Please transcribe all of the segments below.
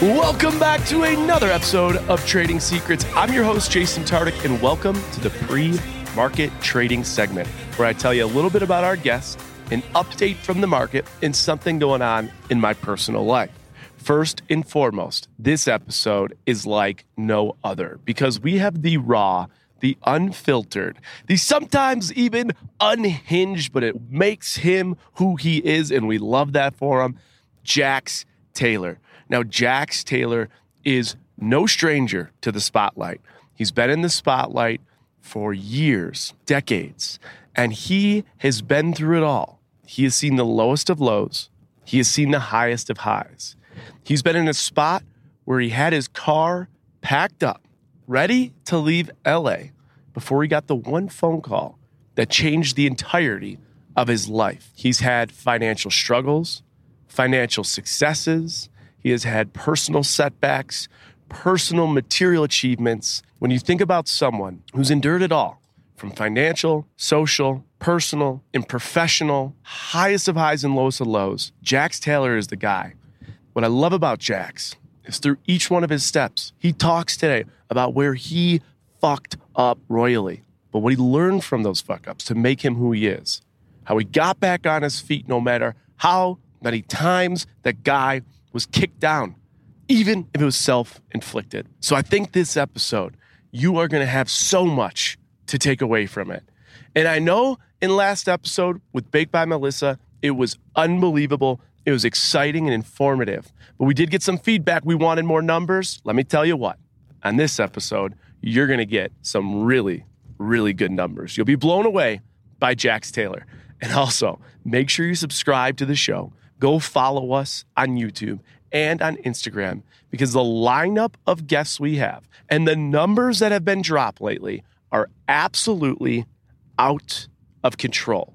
Welcome back to another episode of Trading Secrets. I'm your host, Jason Tartick, and welcome to the pre market trading segment where I tell you a little bit about our guests, an update from the market, and something going on in my personal life. First and foremost, this episode is like no other because we have the raw, the unfiltered, the sometimes even unhinged, but it makes him who he is, and we love that for him, Jax Taylor. Now, Jax Taylor is no stranger to the spotlight. He's been in the spotlight for years, decades, and he has been through it all. He has seen the lowest of lows, he has seen the highest of highs. He's been in a spot where he had his car packed up, ready to leave LA before he got the one phone call that changed the entirety of his life. He's had financial struggles, financial successes, he has had personal setbacks, personal material achievements. When you think about someone who's endured it all from financial, social, personal, and professional, highest of highs and lowest of lows, Jax Taylor is the guy. What I love about Jax is through each one of his steps, he talks today about where he fucked up royally, but what he learned from those fuck ups to make him who he is. How he got back on his feet no matter how many times that guy was kicked down, even if it was self inflicted. So I think this episode, you are going to have so much to take away from it. And I know in last episode with Baked by Melissa, it was unbelievable. It was exciting and informative. But we did get some feedback. We wanted more numbers. Let me tell you what, on this episode, you're going to get some really, really good numbers. You'll be blown away by Jax Taylor. And also, make sure you subscribe to the show go follow us on YouTube and on Instagram because the lineup of guests we have and the numbers that have been dropped lately are absolutely out of control.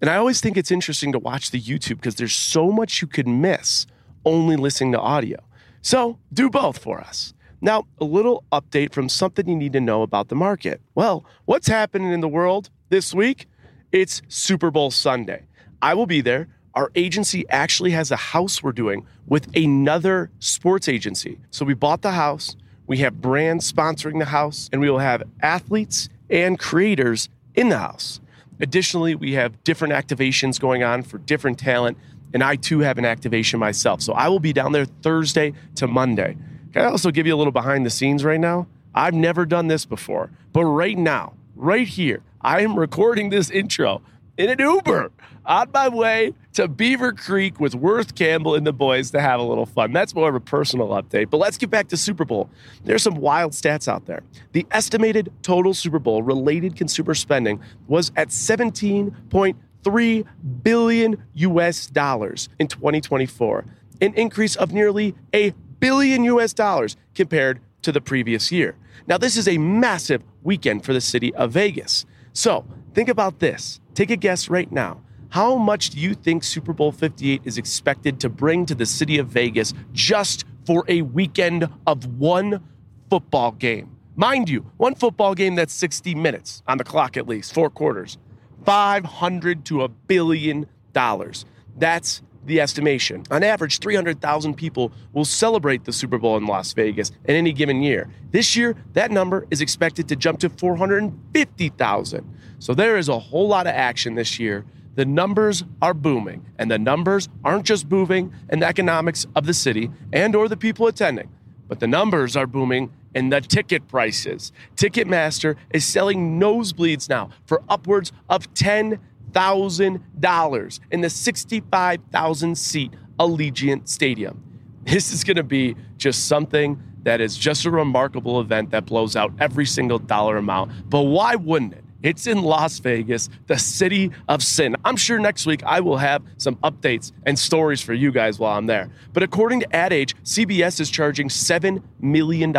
And I always think it's interesting to watch the YouTube because there's so much you could miss only listening to audio. So do both for us. Now, a little update from something you need to know about the market. Well, what's happening in the world this week? It's Super Bowl Sunday. I will be there our agency actually has a house we're doing with another sports agency. So we bought the house, we have brands sponsoring the house, and we will have athletes and creators in the house. Additionally, we have different activations going on for different talent, and I too have an activation myself. So I will be down there Thursday to Monday. Can I also give you a little behind the scenes right now? I've never done this before, but right now, right here, I am recording this intro in an Uber on my way to Beaver Creek with Worth Campbell and the boys to have a little fun. That's more of a personal update. But let's get back to Super Bowl. There's some wild stats out there. The estimated total Super Bowl related consumer spending was at 17.3 billion US dollars in 2024, an increase of nearly a billion US dollars compared to the previous year. Now, this is a massive weekend for the city of Vegas. So, think about this. Take a guess right now. How much do you think Super Bowl 58 is expected to bring to the city of Vegas just for a weekend of one football game? Mind you, one football game that's 60 minutes on the clock at least, four quarters. 500 to a billion dollars. That's the estimation. On average, 300,000 people will celebrate the Super Bowl in Las Vegas in any given year. This year, that number is expected to jump to 450,000. So there is a whole lot of action this year the numbers are booming and the numbers aren't just booming in the economics of the city and or the people attending but the numbers are booming in the ticket prices. Ticketmaster is selling nosebleeds now for upwards of $10000 in the 65000 seat allegiant stadium. This is going to be just something that is just a remarkable event that blows out every single dollar amount but why wouldn't it it's in Las Vegas, the city of sin. I'm sure next week I will have some updates and stories for you guys while I'm there. But according to Ad Age, CBS is charging $7 million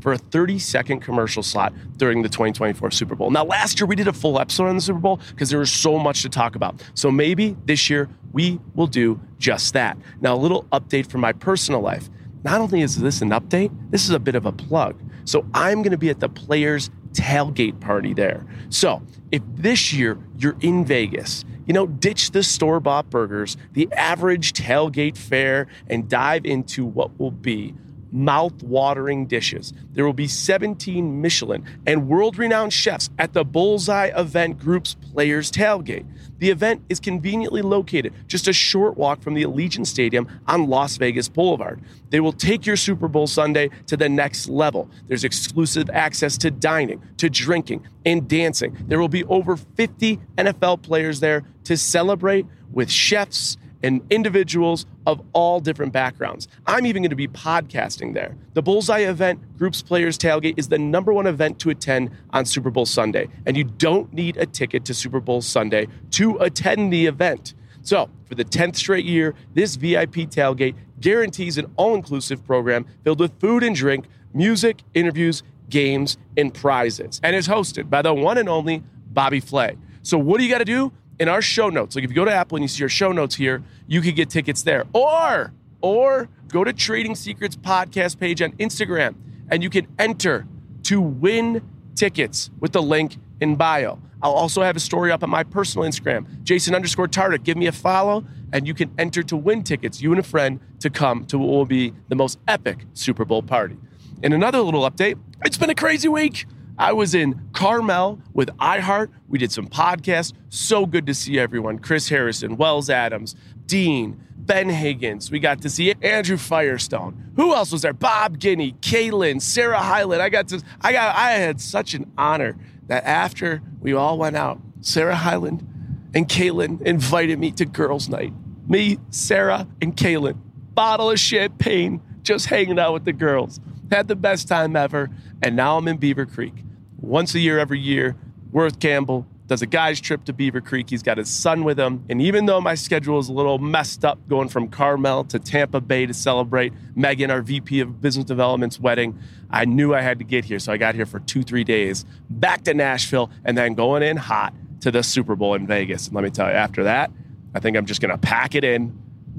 for a 30 second commercial slot during the 2024 Super Bowl. Now, last year we did a full episode on the Super Bowl because there was so much to talk about. So maybe this year we will do just that. Now, a little update from my personal life. Not only is this an update, this is a bit of a plug. So I'm going to be at the Players tailgate party there. So if this year you're in Vegas, you know, ditch the store bought burgers, the average tailgate fare, and dive into what will be mouth-watering dishes. There will be 17 Michelin and world-renowned chefs at the Bullseye Event Group's Players Tailgate. The event is conveniently located just a short walk from the Allegiant Stadium on Las Vegas Boulevard. They will take your Super Bowl Sunday to the next level. There's exclusive access to dining, to drinking, and dancing. There will be over 50 NFL players there to celebrate with chefs and individuals of all different backgrounds. I'm even going to be podcasting there. The Bullseye event, Groups Players Tailgate, is the number one event to attend on Super Bowl Sunday. And you don't need a ticket to Super Bowl Sunday to attend the event. So, for the 10th straight year, this VIP tailgate guarantees an all inclusive program filled with food and drink, music, interviews, games, and prizes, and is hosted by the one and only Bobby Flay. So, what do you got to do? In our show notes, like if you go to Apple and you see our show notes here, you could get tickets there. Or, or go to Trading Secrets podcast page on Instagram and you can enter to win tickets with the link in bio. I'll also have a story up on my personal Instagram, Jason underscore Tartick. Give me a follow and you can enter to win tickets, you and a friend, to come to what will be the most epic Super Bowl party. In another little update it's been a crazy week. I was in Carmel with iHeart. We did some podcasts. So good to see everyone. Chris Harrison, Wells Adams, Dean, Ben Higgins. We got to see Andrew Firestone. Who else was there? Bob Guiney, Kaylin, Sarah Hyland. I got to I got I had such an honor that after we all went out, Sarah Hyland and Kaylin invited me to girls' night. Me, Sarah, and Kaylin. Bottle of champagne, just hanging out with the girls. Had the best time ever. And now I'm in Beaver Creek once a year, every year. Worth Campbell does a guy's trip to Beaver Creek. He's got his son with him. And even though my schedule is a little messed up going from Carmel to Tampa Bay to celebrate Megan, our VP of Business Development's wedding, I knew I had to get here. So I got here for two, three days, back to Nashville, and then going in hot to the Super Bowl in Vegas. And let me tell you, after that, I think I'm just going to pack it in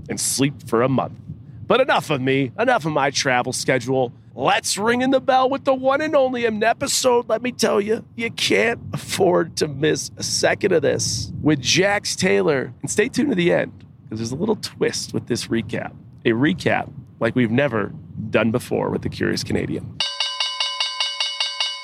and sleep for a month. But enough of me, enough of my travel schedule. Let's ring in the bell with the one and only M episode. Let me tell you, you can't afford to miss a second of this with Jax Taylor. And stay tuned to the end because there's a little twist with this recap. A recap like we've never done before with the Curious Canadian.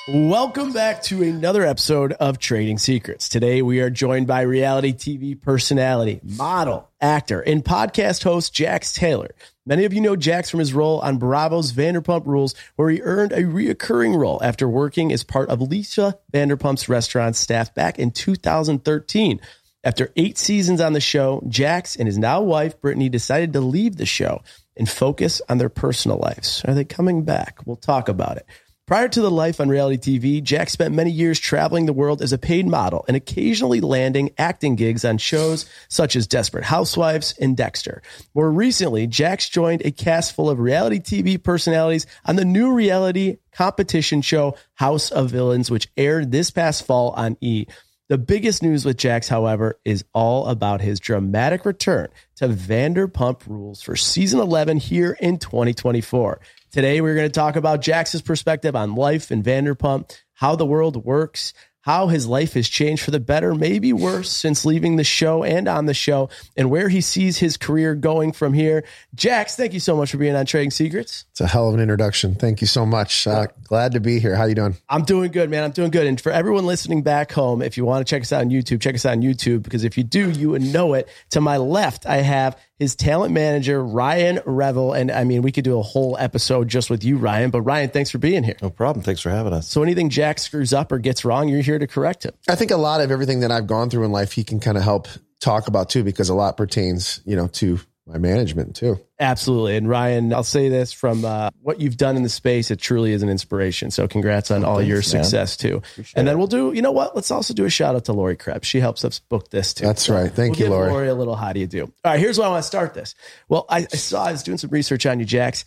Welcome back to another episode of Trading Secrets. Today we are joined by reality TV personality, model, actor, and podcast host Jax Taylor. Many of you know Jax from his role on Bravo's Vanderpump Rules, where he earned a reoccurring role after working as part of Lisa Vanderpump's restaurant staff back in 2013. After eight seasons on the show, Jax and his now wife, Brittany, decided to leave the show and focus on their personal lives. Are they coming back? We'll talk about it. Prior to the life on reality TV, Jax spent many years traveling the world as a paid model and occasionally landing acting gigs on shows such as Desperate Housewives and Dexter. More recently, Jax joined a cast full of reality TV personalities on the new reality competition show House of Villains, which aired this past fall on E! The biggest news with Jax, however, is all about his dramatic return to Vanderpump Rules for season 11 here in 2024. Today, we're going to talk about Jax's perspective on life in Vanderpump, how the world works, how his life has changed for the better, maybe worse, since leaving the show and on the show, and where he sees his career going from here. Jax, thank you so much for being on Trading Secrets. It's a hell of an introduction. Thank you so much. Uh, glad to be here. How you doing? I'm doing good, man. I'm doing good. And for everyone listening back home, if you want to check us out on YouTube, check us out on YouTube because if you do, you would know it. To my left, I have his talent manager, Ryan Revel. And I mean, we could do a whole episode just with you, Ryan. But Ryan, thanks for being here. No problem. Thanks for having us. So anything Jax screws up or gets wrong, you're here to correct him. I think a lot of everything that I've gone through in life, he can kind of help talk about too, because a lot pertains, you know, to my management too. Absolutely. And Ryan, I'll say this from uh, what you've done in the space, it truly is an inspiration. So congrats on oh, all thanks, your success man. too. Appreciate and then we'll do, you know what? Let's also do a shout out to Lori Krebs. She helps us book this too. That's so right. Thank we'll you, Lori. Lori a little how do you do? All right, here's why I want to start this. Well, I, I saw, I was doing some research on you, Jax.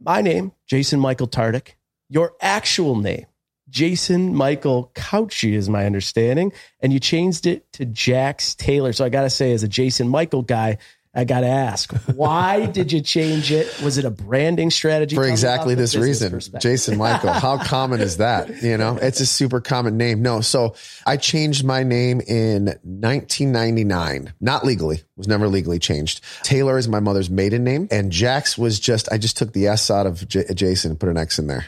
My name, Jason Michael Tartick. Your actual name, Jason Michael Cauchi is my understanding. And you changed it to Jax Taylor. So I got to say, as a Jason Michael guy, I got to ask, why did you change it? Was it a branding strategy? For exactly this reason, Jason Michael. How common is that? You know, it's a super common name. No, so I changed my name in 1999, not legally, was never legally changed. Taylor is my mother's maiden name, and Jax was just, I just took the S out of J- Jason and put an X in there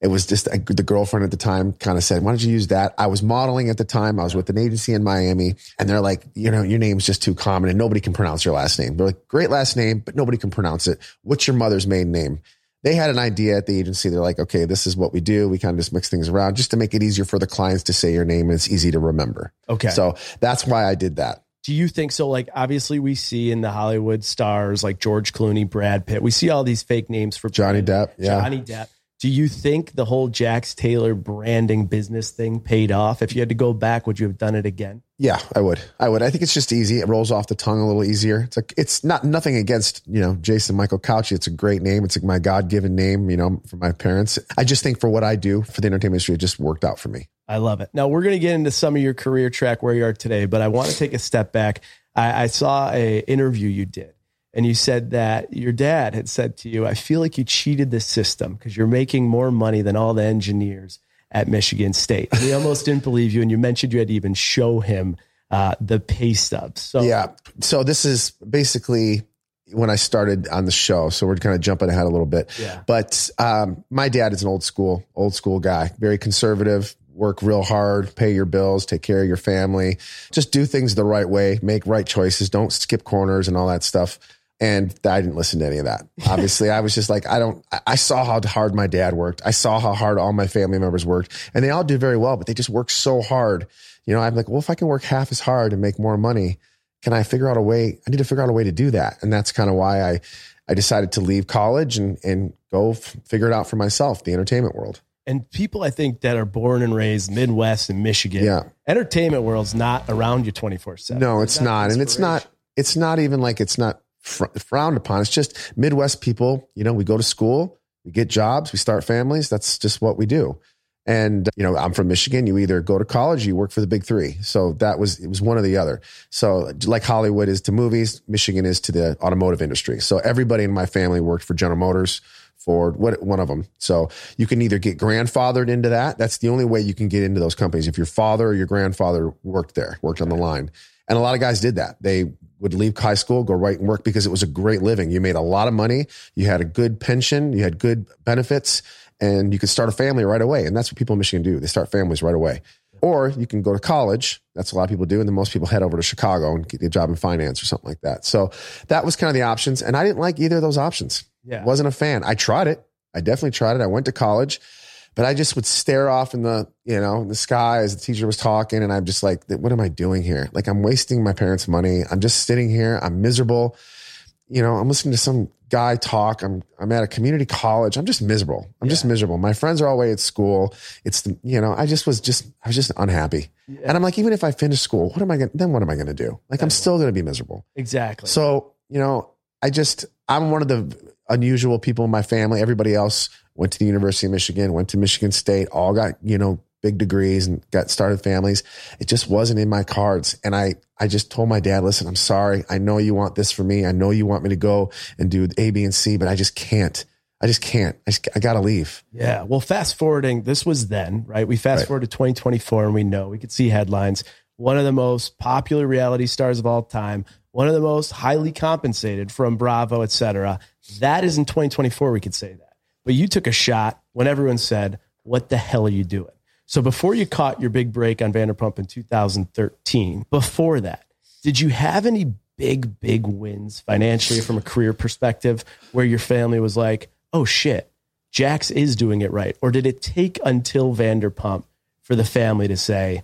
it was just a, the girlfriend at the time kind of said, why don't you use that? I was modeling at the time. I was with an agency in Miami and they're like, you know, your name's just too common and nobody can pronounce your last name. They're like, great last name, but nobody can pronounce it. What's your mother's maiden name? They had an idea at the agency. They're like, okay, this is what we do. We kind of just mix things around just to make it easier for the clients to say your name and it's easy to remember. Okay. So that's why I did that. Do you think so? Like, obviously, we see in the Hollywood stars like George Clooney, Brad Pitt, we see all these fake names for Johnny Depp. Yeah. Johnny Depp do you think the whole Jax Taylor branding business thing paid off? If you had to go back, would you have done it again? Yeah, I would. I would. I think it's just easy. It rolls off the tongue a little easier. It's like it's not nothing against you know Jason Michael Cauchi. It's a great name. It's like my God given name. You know, for my parents. I just think for what I do for the entertainment industry, it just worked out for me. I love it. Now we're going to get into some of your career track where you are today, but I want to take a step back. I, I saw a interview you did and you said that your dad had said to you, I feel like you cheated the system because you're making more money than all the engineers at Michigan State. And he almost didn't believe you. And you mentioned you had to even show him uh, the pay stubs. So, yeah. So, this is basically when I started on the show. So, we're kind of jumping ahead a little bit. Yeah. But um, my dad is an old school, old school guy, very conservative, work real hard, pay your bills, take care of your family, just do things the right way, make right choices, don't skip corners and all that stuff. And I didn't listen to any of that. Obviously, I was just like, I don't, I saw how hard my dad worked. I saw how hard all my family members worked and they all do very well, but they just work so hard. You know, I'm like, well, if I can work half as hard and make more money, can I figure out a way? I need to figure out a way to do that. And that's kind of why I, I decided to leave college and, and go f- figure it out for myself, the entertainment world. And people, I think, that are born and raised Midwest and Michigan, yeah. entertainment world's not around you 24 7. No, it's, it's not. not and it's not, it's not even like it's not fr- frowned upon. It's just Midwest people, you know, we go to school, we get jobs, we start families. That's just what we do. And, you know, I'm from Michigan. You either go to college you work for the big three. So that was, it was one or the other. So like Hollywood is to movies, Michigan is to the automotive industry. So everybody in my family worked for General Motors, Ford, what, one of them. So you can either get grandfathered into that. That's the only way you can get into those companies. If your father or your grandfather worked there, worked on the line. And a lot of guys did that. They would leave high school, go right and work because it was a great living. You made a lot of money. You had a good pension. You had good benefits and you could start a family right away. And that's what people in Michigan do. They start families right away. Or you can go to college. That's a lot of people do. And then most people head over to Chicago and get a job in finance or something like that. So that was kind of the options. And I didn't like either of those options. Yeah. Wasn't a fan. I tried it. I definitely tried it. I went to college but I just would stare off in the, you know, in the sky as the teacher was talking. And I'm just like, what am I doing here? Like I'm wasting my parents' money. I'm just sitting here. I'm miserable. You know, I'm listening to some guy talk. I'm, I'm at a community college. I'm just miserable. I'm yeah. just miserable. My friends are all away at school. It's the, you know, I just was just, I was just unhappy. Yeah. And I'm like, even if I finish school, what am I going to, then what am I going to do? Like, I'm still going to be miserable. Exactly. So, you know, I just, I'm one of the unusual people in my family. Everybody else went to the University of Michigan, went to Michigan State, all got, you know, big degrees and got started families. It just wasn't in my cards. And I, I just told my dad, listen, I'm sorry. I know you want this for me. I know you want me to go and do A, B, and C, but I just can't. I just can't. I, just, I got to leave. Yeah. Well, fast forwarding, this was then, right? We fast right. forward to 2024 and we know we could see headlines. One of the most popular reality stars of all time, one of the most highly compensated from Bravo, et cetera. That is in 2024. We could say that. But you took a shot when everyone said, What the hell are you doing? So before you caught your big break on Vanderpump in 2013, before that, did you have any big, big wins financially from a career perspective where your family was like, oh shit, Jax is doing it right? Or did it take until Vanderpump for the family to say,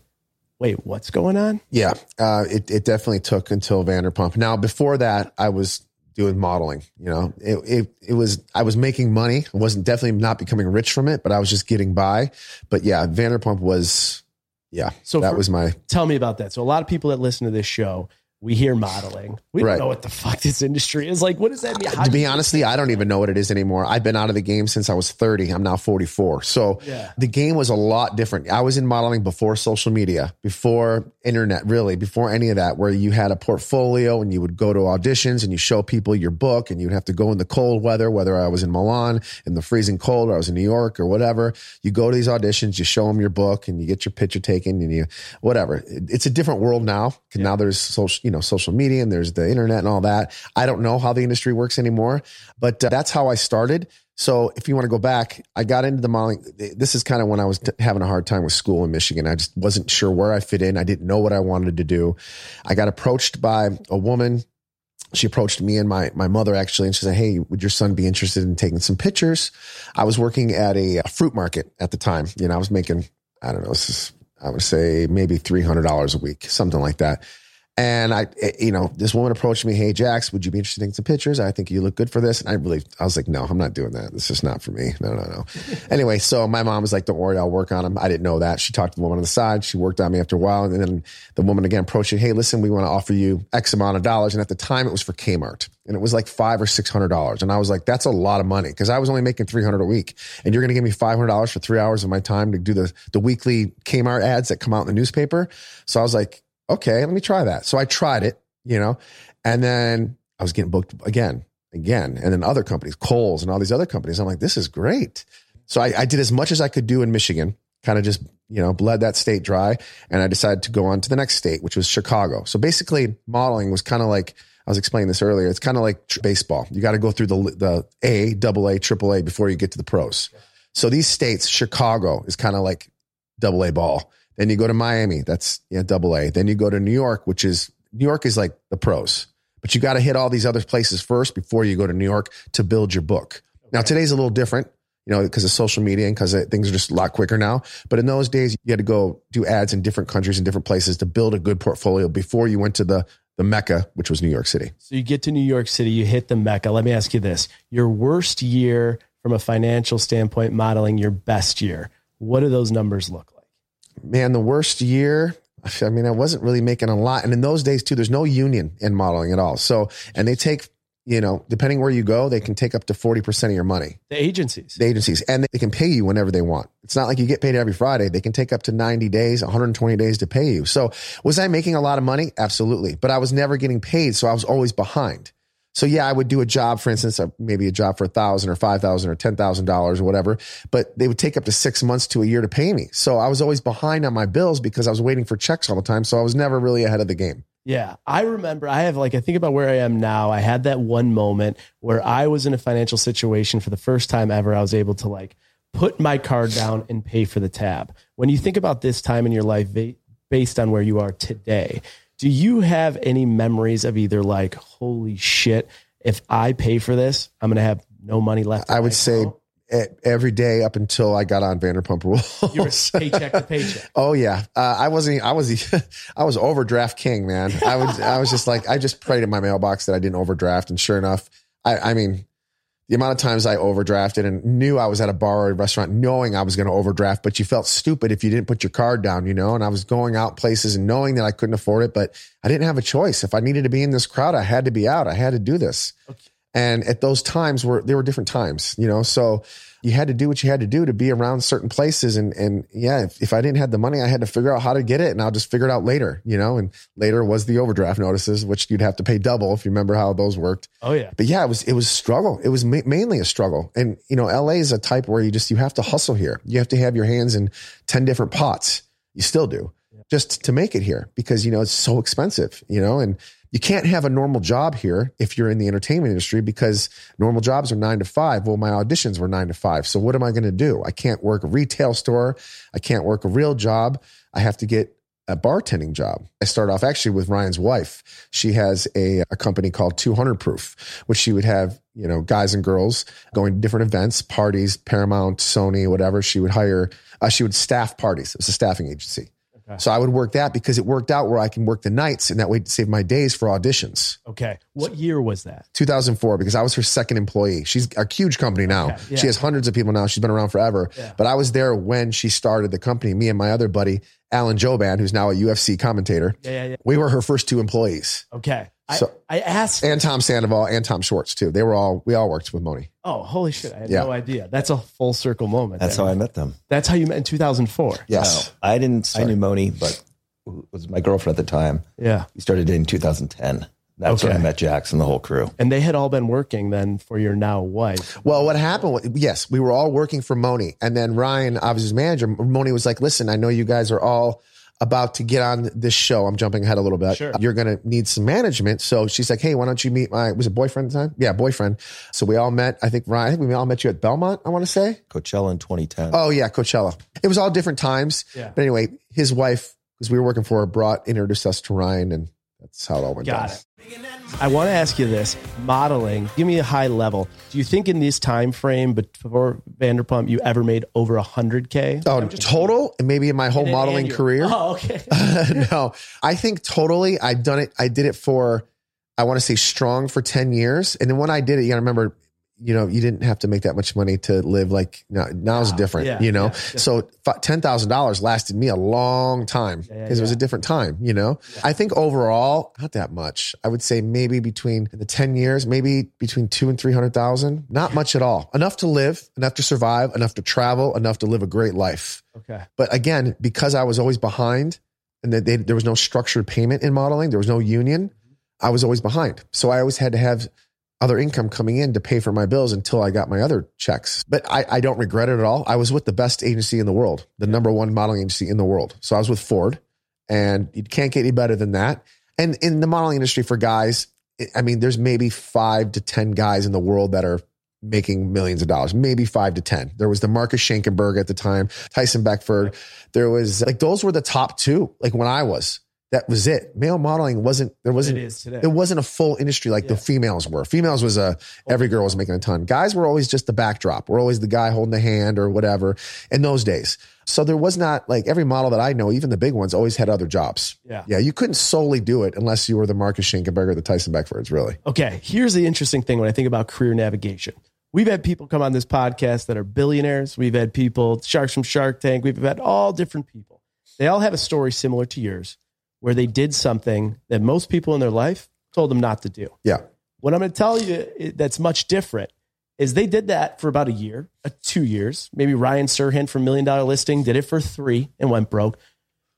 wait, what's going on? Yeah, uh, it, it definitely took until Vanderpump. Now, before that, I was doing modeling. You know, it, it, it was, I was making money. I wasn't definitely not becoming rich from it, but I was just getting by. But yeah, Vanderpump was, yeah, so that for, was my. Tell me about that. So a lot of people that listen to this show, we hear modeling. We don't know what the fuck this industry is. Like, what does that mean? How to be honestly, I don't even know what it is anymore. I've been out of the game since I was 30. I'm now 44. So yeah. the game was a lot different. I was in modeling before social media, before internet really before any of that where you had a portfolio and you would go to auditions and you show people your book and you'd have to go in the cold weather whether i was in milan in the freezing cold or i was in new york or whatever you go to these auditions you show them your book and you get your picture taken and you whatever it's a different world now yeah. now there's social you know social media and there's the internet and all that i don't know how the industry works anymore but uh, that's how i started so if you want to go back, I got into the modeling. This is kind of when I was t- having a hard time with school in Michigan. I just wasn't sure where I fit in. I didn't know what I wanted to do. I got approached by a woman. She approached me and my, my mother actually, and she said, Hey, would your son be interested in taking some pictures? I was working at a, a fruit market at the time. You know, I was making, I don't know, this is, I would say maybe $300 a week, something like that. And I, eh, you know, this woman approached me, Hey, Jax, would you be interested in some pictures? I think you look good for this. And I really, I was like, no, I'm not doing that. This is not for me. No, no, no. anyway, so my mom was like, don't worry, I'll work on them. I didn't know that. She talked to the woman on the side. She worked on me after a while. And then the woman again approached me, Hey, listen, we want to offer you X amount of dollars. And at the time it was for Kmart and it was like five or six hundred dollars. And I was like, that's a lot of money because I was only making 300 a week. And you're going to give me $500 for three hours of my time to do the, the weekly Kmart ads that come out in the newspaper. So I was like, okay, let me try that. So I tried it you know? And then I was getting booked again, again, and then other companies, Kohl's and all these other companies. I'm like, this is great. So I, I did as much as I could do in Michigan, kind of just, you know, bled that state dry. And I decided to go on to the next state, which was Chicago. So basically, modeling was kind of like, I was explaining this earlier. It's kind of like tr- baseball. You got to go through the the A, double A, triple A before you get to the pros. So these states, Chicago is kind of like double A ball. Then you go to Miami, that's yeah, double A. Then you go to New York, which is New York is like the pros, but you got to hit all these other places first before you go to New York to build your book. Okay. Now, today's a little different, you know, because of social media and because uh, things are just a lot quicker now. But in those days, you had to go do ads in different countries and different places to build a good portfolio before you went to the the Mecca, which was New York City. So you get to New York City, you hit the Mecca. Let me ask you this: your worst year from a financial standpoint, modeling your best year. What do those numbers look like? Man, the worst year I mean, I wasn't really making a lot. And in those days too, there's no union in modeling at all. So, and they take, you know, depending where you go, they can take up to 40% of your money. The agencies. The agencies. And they can pay you whenever they want. It's not like you get paid every Friday. They can take up to 90 days, 120 days to pay you. So was I making a lot of money? Absolutely. But I was never getting paid. So I was always behind. So yeah, I would do a job, for instance, maybe a job for a thousand or five thousand or ten thousand dollars or whatever, but they would take up to six months to a year to pay me. So I was always behind on my bills because I was waiting for checks all the time. So I was never really ahead of the game. Yeah, I remember. I have like I think about where I am now. I had that one moment where I was in a financial situation for the first time ever. I was able to like put my card down and pay for the tab. When you think about this time in your life based on where you are today, do you have any memories of either like, holy shit, if I pay for this, I'm going to have no money left? I would say every day up until I got on Vanderpump Rules. You were paycheck to paycheck. oh yeah, uh, I wasn't. I was. I was overdraft king, man. I would. I was just like. I just prayed in my mailbox that I didn't overdraft, and sure enough, I. I mean, the amount of times I overdrafted and knew I was at a bar or a restaurant knowing I was going to overdraft, but you felt stupid if you didn't put your card down, you know, and I was going out places and knowing that I couldn't afford it, but I didn't have a choice. If I needed to be in this crowd, I had to be out. I had to do this. Okay. And at those times were, there were different times, you know, so you had to do what you had to do to be around certain places. And, and yeah, if, if I didn't have the money, I had to figure out how to get it and I'll just figure it out later, you know, and later was the overdraft notices, which you'd have to pay double if you remember how those worked. Oh yeah. But yeah, it was, it was struggle. It was ma- mainly a struggle. And, you know, LA is a type where you just, you have to hustle here. You have to have your hands in 10 different pots. You still do just to make it here because, you know, it's so expensive, you know, and, you can't have a normal job here if you're in the entertainment industry because normal jobs are nine to five. Well, my auditions were nine to five. So what am I going to do? I can't work a retail store. I can't work a real job. I have to get a bartending job. I start off actually with Ryan's wife. She has a, a company called 200 Proof, which she would have, you know, guys and girls going to different events, parties, Paramount, Sony, whatever. She would hire, uh, she would staff parties. It was a staffing agency. Okay. So I would work that because it worked out where I can work the nights and that way to save my days for auditions. Okay. What year was that? 2004 because I was her second employee. She's a huge company now. Okay. Yeah. She has hundreds of people now. She's been around forever. Yeah. But I was there when she started the company. Me and my other buddy, Alan Jouban, who's now a UFC commentator. Yeah, yeah, yeah. We were her first two employees. Okay. So, I, I asked and Tom Sandoval and Tom Schwartz too. They were all we all worked with Moni. Oh, holy shit! I had yeah. no idea. That's a full circle moment. That's there. how I met them. That's how you met in 2004. Yes, no, I didn't. Sorry. I knew Moni, but was my girlfriend at the time. Yeah. We started dating in 2010. That's when I Okay. met Jackson, the whole crew. And they had all been working then for your now wife. Well, what happened? was- Yes, we were all working for Moni, and then Ryan, obviously his manager, Moni was like, "Listen, I know you guys are all about to get on this show. I'm jumping ahead a little bit. Sure. You're going to need some management." So she's like, "Hey, why don't you meet my was it boyfriend at the time? Yeah, boyfriend." So we all met. I think Ryan. I think we all met you at Belmont. I want to say. Coachella in 2010. Oh yeah, Coachella. It was all different times. Yeah. But anyway, his wife, because we were working for her, brought introduced us to Ryan, and that's how it all went Got down. it. I want to ask you this modeling. Give me a high level. Do you think in this time frame before Vanderpump you ever made over 100K? Oh, total, and maybe in my whole And- modeling and your- career. Oh, okay. no, I think totally. I've done it. I did it for, I want to say strong for 10 years. And then when I did it, you got to remember, you know, you didn't have to make that much money to live like now, now it's different, Yeah, you know? yeah, so $10,000 lasted me a long time because it was a different time, you know? I think overall, not that much. I would say maybe between the 10 years, maybe between two and 300,000, not much at all. Enough to live, enough to survive, enough to travel, enough to live a great life. Okay. But again, because I was always behind and that they, there was no structured payment in modeling, there was no union, mm-hmm. I was always behind. So I always had to have other income coming in to pay for my bills until I got my other checks. But I, I don't regret it at all. I was with the best agency in the world, the number one modeling agency in the world. So I was with Ford, and you can't get any better than that. And in the modeling industry for guys, I mean, there's maybe five to 10 guys in the world that are making millions of dollars, maybe five to 10. There was the Marcus Schenkenberg at the time, Tyson Beckford. There was like, those were the top two, like when I was. That was it. Male modeling wasn't, there wasn't, It is today. it wasn't a full industry like the females were. Females was a every girl was making a ton. Guys were always just the backdrop. We're always the guy holding the hand or whatever in those days. So there was not like every model that I know, even the big ones, always had other jobs. Yeah. Yeah. You couldn't solely do it unless you were the Marcus Schenkenberg or the Tyson Beckfords, really. Okay, here's the interesting thing when I think about career navigation. We've had people come on this podcast that are billionaires. We've had people, sharks from Shark Tank. We've had all different people. They all have a story similar to yours where they did something that most people in their life told them not to do. Yeah. What I'm going to tell you that's much different is they did that for about a year, uh, two years. Maybe Ryan Serhant from Million Dollar Listing did it for three and went broke.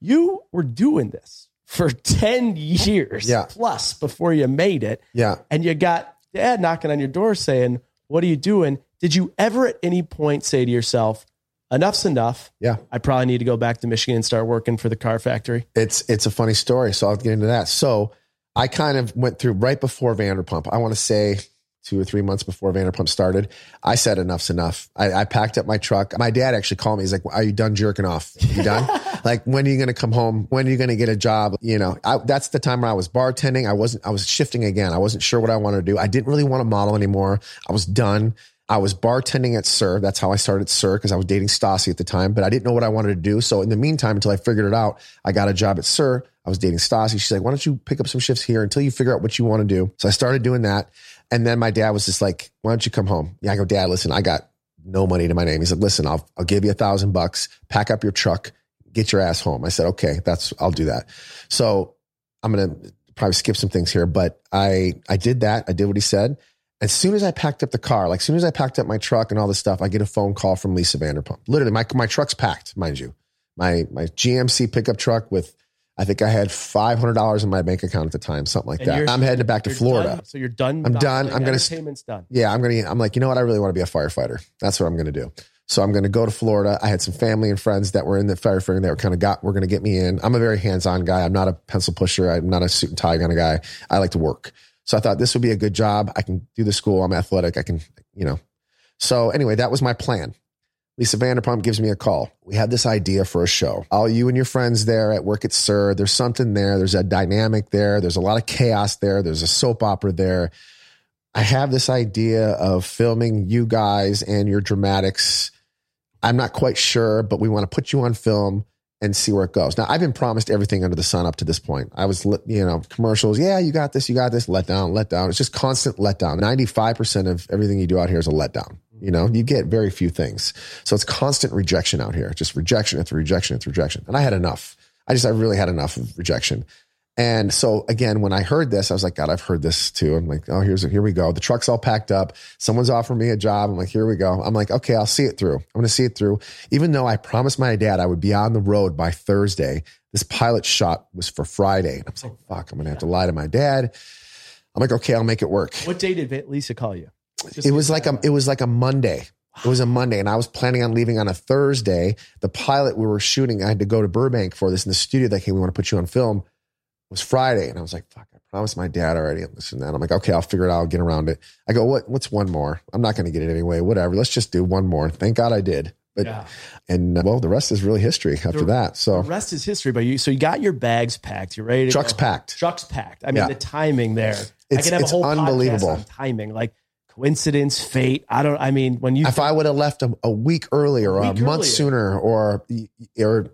You were doing this for 10 years Yeah. plus before you made it Yeah. and you got dad knocking on your door saying, What are you doing? Did you ever at any point say to yourself, Enough's enough. Yeah. I probably need to go back to Michigan and start working for the car factory. It's it's a funny story. So I'll get into that. So I kind of went through right before Vanderpump. I want to say two or three months before Vanderpump started. I said enough's enough. I, I packed up my truck. My dad actually called me. He's like, "Are you done jerking off? You done? like, when are you going to come home? When are you going to get a job? You know, I, that's the time where I was bartending. I wasn't. I was shifting again. I wasn't sure what I wanted to do. I didn't really want to model anymore. I was done. I was bartending at SUR. That's how I started SUR because I was dating Stassi at the time, but I didn't know what I wanted to do. So in the meantime, until I figured it out, I got a job at SUR. I was dating Stassi. She's like, why don't you pick up some shifts here until you figure out what you want to do? So I started doing that. And then my dad was just like, why don't you come home? Yeah, I go, dad, listen, I got no money to my name. He's like, listen, I'll, I'll give you a thousand bucks, pack up your truck, get your ass home. I said, okay, that's, I'll do that. So I'm going to probably skip some things here, but I, I did that. I did what he said. As soon as I packed up the car, like as soon as I packed up my truck and all this stuff, I get a phone call from Lisa Vanderpump. Literally, my, my truck's packed, mind you. My, my GMC pickup truck with, I think I had $500 in my bank account at the time, something like And that. I'm heading back to Florida. done. So you're done. I'm done. I'm gonna- Entertainment's done. Yeah, I'm gonna. I'm like, you know what? I really want to be a firefighter. That's what I'm gonna do. So I'm gonna go to Florida. I had some family and friends that were in the firefighting that were kind of got. Were gonna get me in. I'm a very hands-on guy. I'm not a pencil pusher. I'm not a suit and tie kind of guy. I like to work. So I thought this would be a good job. I can do the school. I'm athletic. I can, you know. So anyway, that was my plan. Lisa Vanderpump gives me a call. We have this idea for a show. All you and your friends there at work at SUR, there's something there. There's a dynamic there. There's a lot of chaos there. There's a soap opera there. I have this idea of filming you guys and your dramatics. I'm not quite sure, but we want to put you on film and see where it goes. Now, I've been promised everything under the sun up to this point. I was, you know, commercials. Yeah, you got this, you got this. Let down, let down. It's just constant letdown. 95% of everything you do out here is a letdown. You know, you get very few things. So it's constant rejection out here, just rejection after rejection after rejection. And I had enough. I just, I really had enough of rejection. And so again, when I heard this, I was like, God, I've heard this too. I'm like, oh, here's here we go. The truck's all packed up. Someone's offering me a job. I'm like, here we go. I'm like, okay, I'll see it through. I'm going to see it through. Even though I promised my dad I would be on the road by Thursday, This pilot shot was for Friday. And I was like, fuck, I'm going to have to lie to my dad. I'm like, okay, I'll make it work. What day did Lisa call you? Just it was like a, it was like a Monday. It was a Monday, and I was planning on leaving on a Thursday. The pilot we were shooting, I had to go to Burbank for this in the studio. That came, we want to put you on film. Was Friday, and I was like, "Fuck!" I promised my dad already. And this and that. I'm like, "Okay, I'll figure it out. I'll get around it." I go, "What? What's one more? I'm not going to get it anyway. Whatever. Let's just do one more." Thank God I did. But yeah. and uh, well, the rest is really history after the, that. So the rest is history. But you, so you got your bags packed. You're ready. to Trucks go. packed. Trucks packed. I mean, yeah. the timing there. It's, I can have a whole unbelievable timing. Like coincidence, fate. I don't. I mean, when you if I would have left a, a week earlier, or a, a month earlier. sooner, or or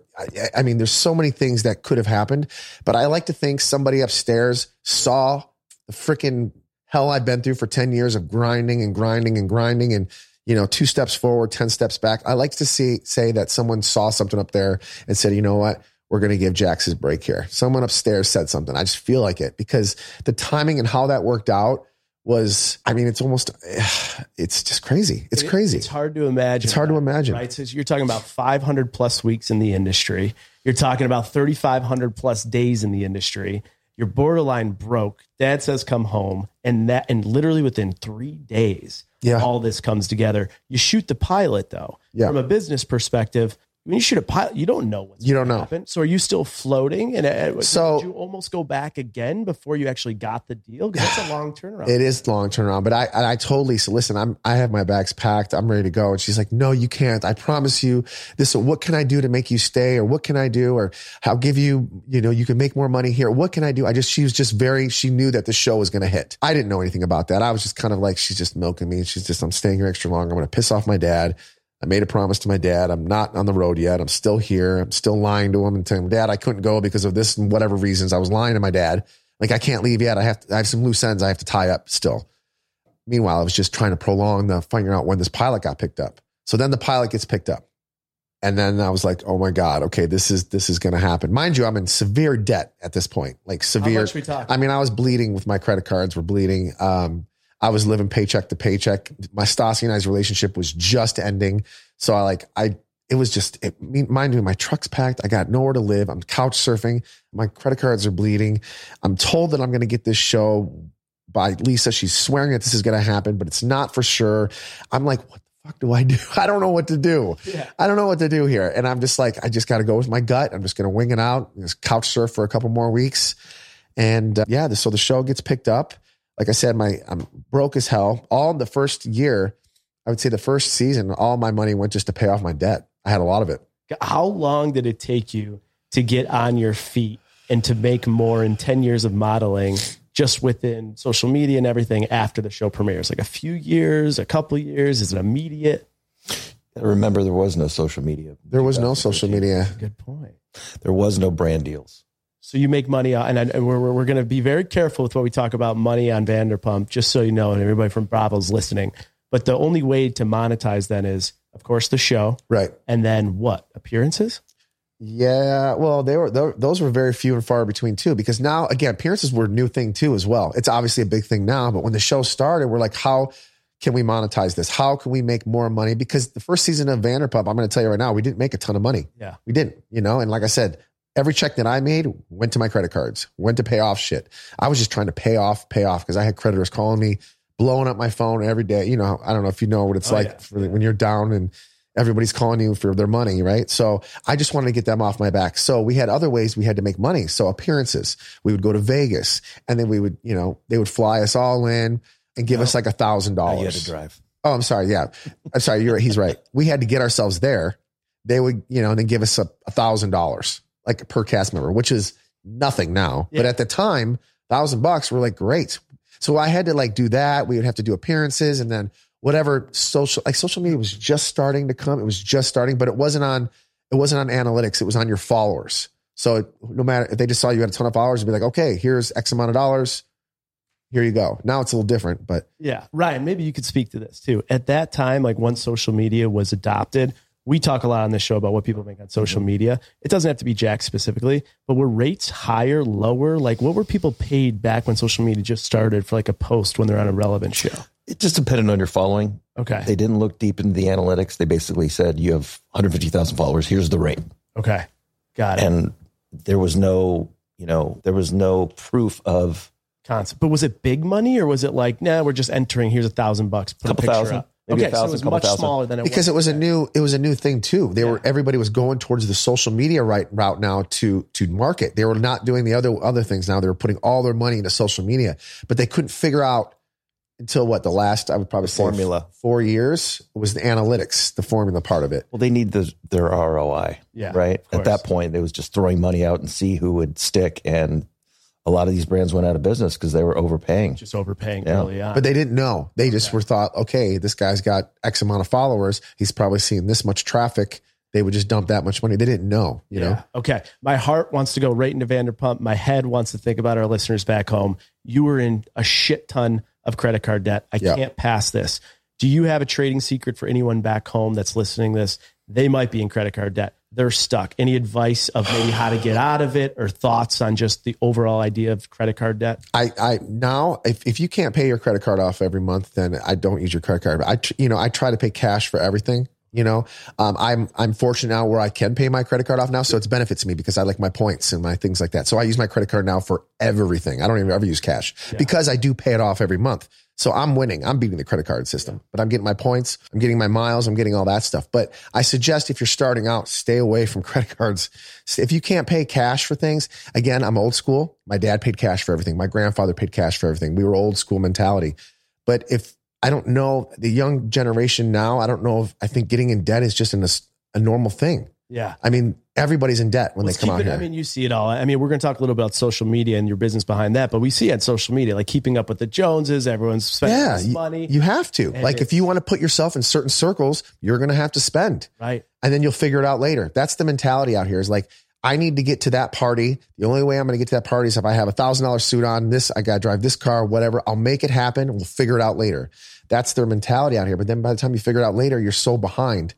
I mean, there's so many things that could have happened. But I like to think somebody upstairs saw the freaking hell I've been through for ten years of grinding and grinding and grinding and you know two steps forward, ten steps back. I like to see say that someone saw something up there and said, you know what. We're going to give Jax his break here. Someone upstairs said something. I just feel like it because the timing and how that worked out was I mean it's almost it's just crazy. It's crazy. It's hard to imagine. It's hard to imagine. Right? So you're talking about 500 plus weeks in the industry. You're talking about 3500 plus days in the industry. You're borderline broke. Dad says come home and that and literally within 3 days yeah. all this comes together. You shoot the pilot though. Yeah. From a business perspective, when you shoot a pilot, you don't know what's you don't know. Happen. So are you still floating? And uh, so did you almost go back again before you actually got the deal? Because that's a long turnaround. It is long turnaround. But I, I totally so listen. I'm I have my bags packed. I'm ready to go. And she's like, No, you can't. I promise you this. What can I do to make you stay? Or what can I do? Or I'll give you. You know, you can make more money here. What can I do? I just she was just very. She knew that the show was going to hit. I didn't know anything about that. I was just kind of like she's just milking me. She's just I'm staying here extra long. I'm going to piss off my dad. I made a promise to my dad. I'm not on the road yet. I'm still here. I'm still lying to him and telling him, Dad, I couldn't go because of this and whatever reasons. I was lying to my dad. Like I can't leave yet. I have to, I have some loose ends I have to tie up still. Meanwhile, I was just trying to prolong the figuring out when this pilot got picked up. So then the pilot gets picked up. And then I was like, oh my God, okay, this is this is gonna happen. Mind you, I'm in severe debt at this point. Like severe. How much we talk? I mean, I was bleeding with my credit cards were bleeding. Um, I was living paycheck to paycheck. My Stassi and I's relationship was just ending. So I like, I, it was just, it, mind you, my truck's packed. I got nowhere to live. I'm couch surfing. My credit cards are bleeding. I'm told that I'm going to get this show by Lisa. She's swearing that this is going to happen, but it's not for sure. I'm like, what the fuck do I do? I don't know what to do. Yeah. I don't know what to do here. And I'm just like, I just got to go with my gut. I'm just going to wing it out, just couch surf for a couple more weeks. And uh, yeah, so the show gets picked up like I said, my I'm broke as hell. All in the first year, I would say the first season, all my money went just to pay off my debt. I had a lot of it. How long did it take you to get on your feet and to make more in 10 years of modeling just within social media and everything after the show premieres? Like a few years, a couple years? Is it immediate? I Remember, there was no social media. There was no social media. Good point. There was no brand deals. So you make money, and, I, and we're, we're going to be very careful with what we talk about money on Vanderpump, just so you know, and everybody from Bravo's listening. But the only way to monetize then is, of course, the show, right? And then what appearances? Yeah, well, they were those were very few and far between too. Because now, again, appearances were a new thing too as well. It's obviously a big thing now, but when the show started, we're like, how can we monetize this? How can we make more money? Because the first season of Vanderpump, I'm going to tell you right now, we didn't make a ton of money. Yeah, we didn't. You know, and like I said, every check that I made went to my credit cards, went to pay off shit. I was just trying to pay off, pay off because I had creditors calling me, blowing up my phone every day. You know, I don't know if you know what it's oh, like yeah. for, when you're down and everybody's calling you for their money, right? So I just wanted to get them off my back. So we had other ways we had to make money. So appearances, we would go to Vegas and then we would, you know, they would fly us all in and give no. us oh. like a thousand dollars. You had to drive. Oh, I'm sorry. Yeah. I'm sorry. You're right. He's right. We had to get ourselves there. They would, you know, and then give us a thousand dollars like per cast member, which is nothing now. Yeah. But at the time, thousand bucks were like great. So I had to like do that. We would have to do appearances and then whatever social like social media was just starting to come. It was just starting, but it wasn't on it wasn't on analytics. It was on your followers. So no matter if they just saw you had a ton of followers, it'd be like, okay, here's X amount of dollars. Here you go. Now it's a little different, but yeah, Ryan, maybe you could speak to this too. At that time, like once social media was adopted, we talk a lot on this show about what people make on social mm-hmm. media. It doesn't have to be Jax specifically, but were rates higher, lower? Like what were people paid back when social media just started for like a post when they're on a relevant show? It just depended on your following. Okay. They didn't look deep into the analytics. They basically said you have 150,000 followers. Here's the rate. Okay. Got it. And there was no, you know, there was no proof of concept. But was it big money or was it like, nah, we're just entering, here's a thousand bucks, put Couple a picture thousand. up. Maybe a okay, so it was couple much thousand. smaller than it because it was a new it was a new thing too. They were everybody was going towards the social media right route now to to market. They were not doing the other other things now. They were putting all their money into social media, but they couldn't figure out until what the last I would probably say formula. four years was the analytics, the formula part of it. well, they need the, their ROI. Yeah, Right. At that point, they was just throwing money out and see who would stick. And a lot of these brands went out of business because they were overpaying. just overpaying Yeah. early on. But they didn't know. They just were thought, okay, this guy's got X amount of followers. He's probably seeing this much traffic. They would just dump that much money. They didn't know, you know. Okay. My heart wants to go right into Vanderpump. My head wants to think about our listeners back home. You were in a shit ton of credit card debt. I Yeah. can't pass this. Do you have a trading secret for anyone back home that's listening to this? They might be in credit card debt. They're stuck. Any advice of maybe how to get out of it or thoughts on just the overall idea of credit card debt? I, I now if, if you can't pay your credit card off every month, then I don't use your credit card. I you know I try to pay cash for everything. You know, um, I'm I'm fortunate now where I can pay my credit card off now, so it's benefits me because I like my points and my things like that. So I use my credit card now for everything. I don't even ever use cash because I do pay it off every month. So I'm winning. I'm beating the credit card system, but I'm getting my points. I'm getting my miles. I'm getting all that stuff. But I suggest if you're starting out, stay away from credit cards. If you can't pay cash for things, again, I'm old school. My dad paid cash for everything. My grandfather paid cash for everything. We were old school mentality. But if I don't know the young generation now, I don't know if I think getting in debt is just an, a normal thing. Yeah. I mean, everybody's in debt when Let's they come out it- here. I mean, you see it all. I mean, we're going to talk a little about social media and your business behind that, but we see it on social media, like keeping up with the Joneses, everyone's spending yeah, money. you have to. And like, if you want to put yourself in certain circles, you're going to have to spend. right. and then you'll figure it out later. That's the mentality out here is like, I need to get to that party. The only way I'm going to get to that party is if I have a thousand dollar suit on this, I got to drive this car, whatever. I'll make it happen. We'll figure it out later. That's their mentality out here. But then by the time you figure it out later, you're so behind.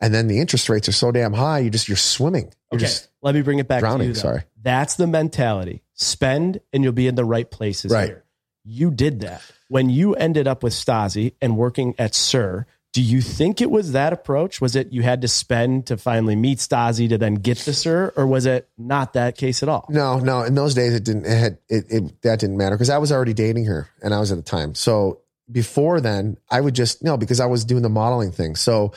And then the interest rates are so damn high. You just, you're swimming. You're Okay. just, Let me bring it back to drowning, you. though. sorry. That's the mentality. Spend and you'll be in the right places Right. here. You did that. When you ended up with Stassi and working at SUR, do you think it was that approach? Was it you had to spend to finally meet Stassi to then get the SUR, or was it not that case at all? no, no. In those days, it didn't, it had, it, it that didn't matter because I was already dating her and I was at the time. So before then, I would just, no, because I was doing the modeling thing. So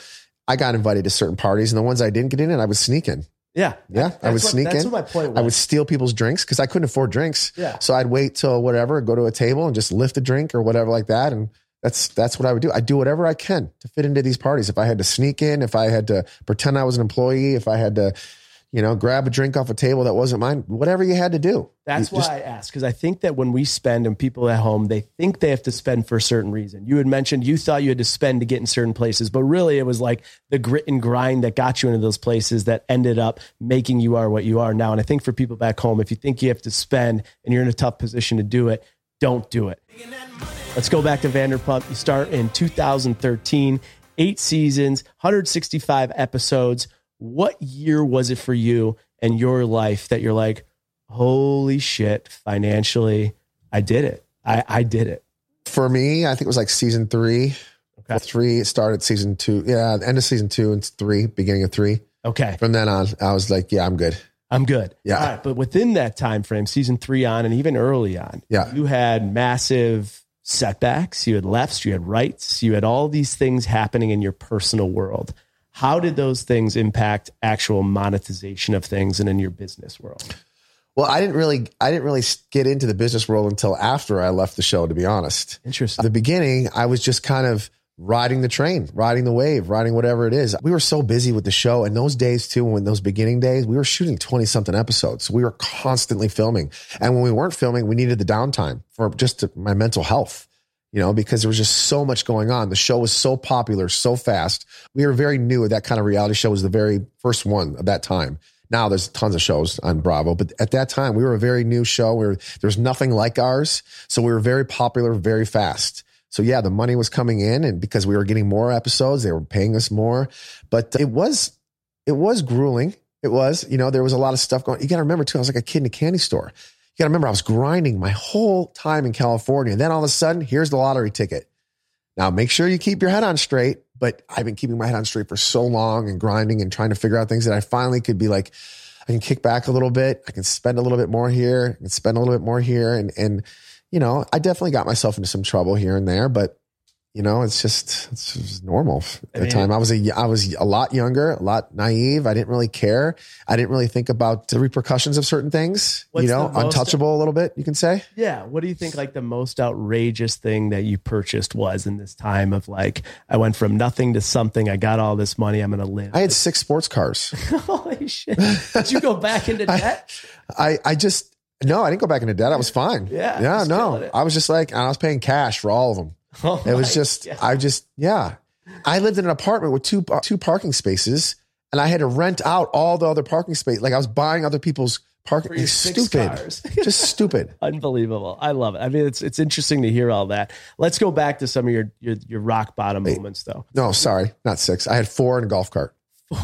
I got invited to certain parties and the ones I didn't get in, and I was sneaking. Yeah. Yeah, I would what- sneak That's in. what my point was. I would steal people's drinks because I couldn't afford drinks. Yeah. So I'd wait till whatever, go to a table and just lift a drink or whatever like that. And that's that's what I would do. I do whatever I can to fit into these parties. If I had to sneak in, if I had to pretend I was an employee, if I had to, you know, grab a drink off a table that wasn't mine, whatever you had to do. That's You why just- I asked because I think that when we spend and people at home, they think they have to spend for a certain reason. You had mentioned you thought you had to spend to get in certain places, but really it was like the grit and grind that got you into those places that ended up making you are what you are now. And I think for people back home, if you think you have to spend and you're in a tough position to do it, don't do it. Let's go back to Vanderpump. You start in 2013, eight seasons, 165 episodes. What year was it for you and your life that you're like, holy shit, financially, I did it. I, I did it. For me, I think it was like season three. Okay. Three, it started season two. Yeah, end of season two and three, beginning of three. Okay. From then on, I was like, yeah, I'm good. I'm good. Yeah. All right. But within that time frame, season three on and even early on, Yeah. you had massive setbacks, you had lefts, you had rights, you had all these things happening in your personal world. How did those things impact actual monetization of things and in your business world? Well, I didn't really, I didn't really get into the business world until after I left the show, to be honest. Interesting. the beginning, I was just kind of riding the train, riding the wave, riding whatever it is. We were so busy with the show. And those days too, when those beginning days, we were shooting 20 something episodes. So we were constantly filming. And when we weren't filming, we needed the downtime for just to, my mental health, you know, because there was just so much going on. The show was so popular, so fast. We were very new. That kind of reality show was the very first one of that time. Now there's tons of shows on Bravo, but at that time we were a very new show. We were, there's nothing like ours. So we were very popular, very fast. So yeah, the money was coming in and because we were getting more episodes, they were paying us more, but it was, it was grueling. It was, you know, there was a lot of stuff going. You got to remember too, I was like a kid in a candy store. Got to remember I was grinding my whole time in California. And then all of a sudden, here's the lottery ticket. Now make sure you keep your head on straight, but I've been keeping my head on straight for so long and grinding and trying to figure out things that I finally could be like, I can kick back a little bit. I can spend a little bit more here. I can spend a little bit more here. And, and, you know, I definitely got myself into some trouble here and there, but you know, it's just it's just normal at the time. I was a I was a lot younger, a lot naive. I didn't really care. I didn't really think about the repercussions of certain things. What's you know, untouchable a little bit. You can say. Yeah. What do you think like the most outrageous thing that you purchased was in this time of like, I went from nothing to something. I got all this money. I'm going to live. I had six sports cars. Holy shit. Did you go back into debt? I I just no, I didn't go back into debt. I was fine. Yeah, yeah, no. I was just like I was paying cash for all of them. Oh It was just, God. I just, yeah. I lived in an apartment with two uh, two parking spaces, and I had to rent out all the other parking space. Like I was buying other people's parking. It's stupid, cars. just stupid. Unbelievable. I love it. I mean, it's it's interesting to hear all that. Let's go back to some of your your, your rock bottom moments though. No, sorry, not six. I had four in a golf cart.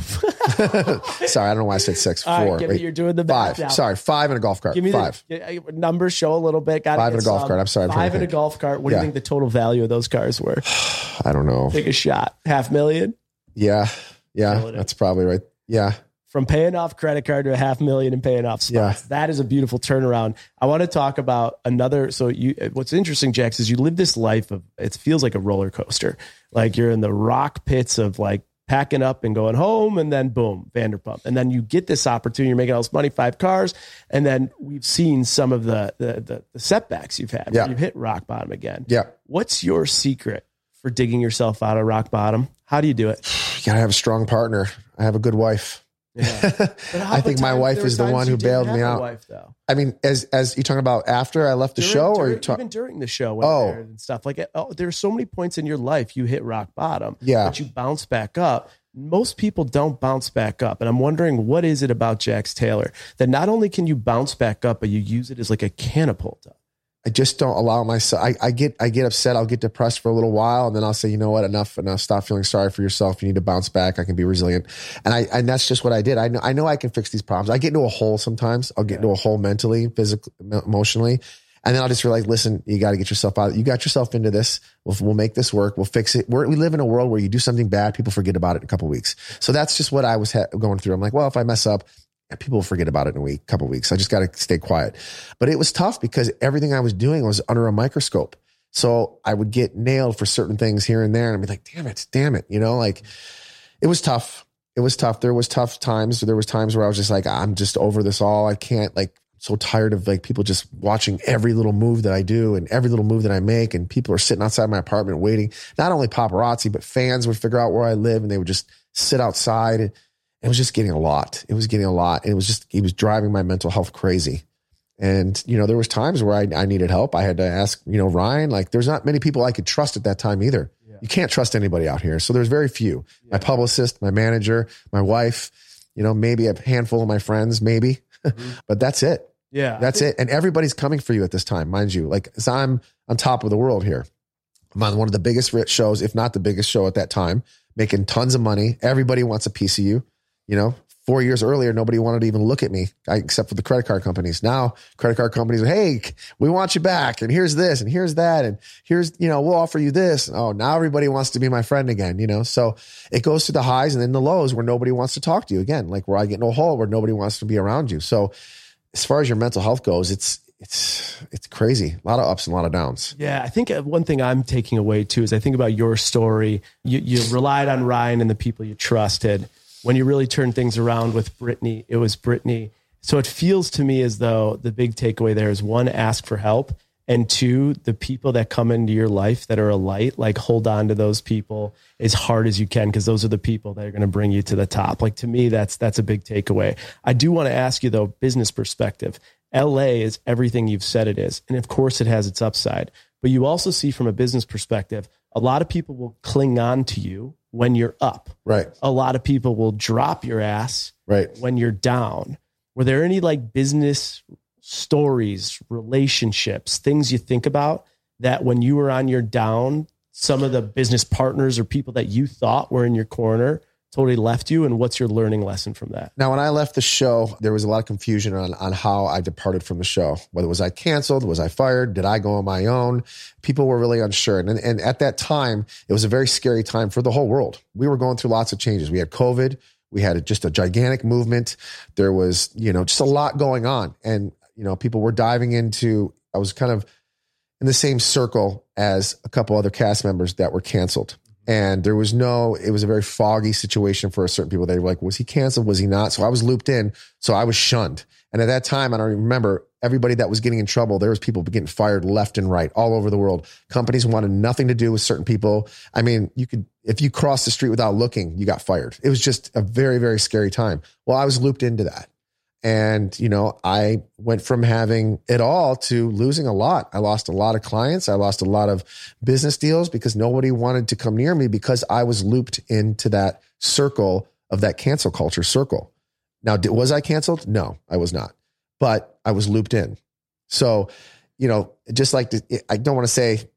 sorry, I don't know why I said six. All right, Four. give me- you're doing the five. now. Sorry, five in a golf cart. Give me five. the numbers. Show a little bit. Got Five in a golf cart. I'm sorry, I'm five in a golf cart. What do you think the total value of those cars were? I don't know. Take a shot. Half million Yeah, yeah, that's probably right. Yeah, from paying off credit card to a half million and paying off spots. That is a beautiful turnaround. I want to talk about another. So you, what's interesting, Jax, is you live this life of. It feels like a roller coaster. Like you're in the rock pits of like packing up and going home, and then boom, Vanderpump, and then you get this opportunity. You're making all this money, five cars, and then we've seen some of the the, the, the setbacks you've had. Yeah. you've hit rock bottom again. yeah. What's your secret for digging yourself out of rock bottom? How do you do it? You gotta have a strong partner. I have a good wife. Yeah. I think my wife is the one who bailed me out. Wife, though. I mean, as as you talking about after I left the During- show, or during- you talk? even during the show when Oh. and stuff like. Oh, there's so many points in your life you hit rock bottom. Yeah. but you bounce back up. Most people don't bounce back up, and I'm wondering what is it about Jax Taylor that not only can you bounce back up, but you use it as like a catapult. I just don't allow myself. I, I get I get upset. I'll get depressed for a little while, and then I'll say, you know what, enough, enough. Stop feeling sorry for yourself. You need to bounce back. I can be resilient, and I and that's just what I did. I know I know I can fix these problems. I get into a hole sometimes. I'll get into a hole mentally, physically, emotionally, and then I'll just realize, listen, you got to get yourself out. You got yourself into this. We'll we'll make this work. We'll fix it. We're, we live in a world where you do something bad, people forget about it in a couple weeks. So that's just what I was ha- going through. I'm like, well, if I mess up, people forget about it in a week, couple weeks. I just got to stay quiet. But it was tough because everything I was doing was under a microscope. So I would get nailed for certain things here and there, and I'd be like, "Damn it, damn it!" You know, like it was tough. It was tough. There was tough times. There was times where I was just like, "I'm just over this all. I can't like." So tired of like people just watching every little move that I do and every little move that I make, and people are sitting outside my apartment waiting. Not only paparazzi, but fans would figure out where I live, and they would just sit outside. It was just getting a lot. It was getting a lot. And it was just, it was driving my mental health crazy. And, you know, there was times where I, I needed help. I had to ask, you know, Ryan, like there's not many people I could trust at that time either. You can't trust anybody out here. So there's very few. My publicist, my manager, my wife, you know, maybe a handful of my friends, maybe, mm-hmm. but that's it. Yeah, That's it. And everybody's coming for you at this time, mind you. Like, as I'm on top of the world here. I'm on one of the biggest shows, if not the biggest show at that time, making tons of money. Everybody wants a piece of you. You know, four years earlier, nobody wanted to even look at me except for the credit card companies. Now, credit card companies hey, we want you back. And here's this and here's that. And here's, you know, we'll offer you this. Oh, now everybody wants to be my friend again, you know? So it goes to the highs and then the lows where nobody wants to talk to you again, like where I get in a hole where nobody wants to be around you. So as far as your mental health goes, it's, it's, it's crazy. A lot of ups and a lot of downs. Yeah, I think uh, one thing I'm taking away too is I think about your story. You, you relied on Ryan and the people you trusted. When you really turn things around with Brittany, it was Brittany. So it feels to me as though the big takeaway there is one, ask for help. And two, the people that come into your life that are a light, like hold on to those people as hard as you can, because those are the people that are going to bring you to the top. Like to me, that's that's a big takeaway. I do want to ask you though, business perspective. LA is everything you've said it is. And of course, it has its upside. But you also see from a business perspective, a lot of people will cling on to you when you're up. Right. A lot of people will drop your ass Right. when you're down. Were there any like business stories, relationships, things you think about that when you were on your down, some of the business partners or people that you thought were in your corner totally left you? And what's your learning lesson from that? Now, when I left the show, there was a lot of confusion on, on how I departed from the show. Whether was I canceled? Was I fired? Did I go on my own? People were really unsure. And, and at that time, it was a very scary time for the whole world. We were going through lots of changes. We had COVID. We had just a gigantic movement. There was, you know, just a lot going on. And, you know, people were diving into, I was kind of in the same circle as a couple other cast members that were canceled. And there was no, it was a very foggy situation for certain people. They were like, was he canceled? Was he not? So I was looped in. So I was shunned. And at that time, I don't remember everybody that was getting in trouble. There was people getting fired left and right all over the world. Companies wanted nothing to do with certain people. I mean, you could, if you crossed the street without looking, you got fired. It was just a very, very scary time. Well, I was looped into that. And, you know, I went from having it all to losing a lot. I lost a lot of clients. I lost a lot of business deals because nobody wanted to come near me because I was looped into that circle of that cancel culture circle. Now, was I canceled? No, I was not, but I was looped in. So, you know, just like I don't want to say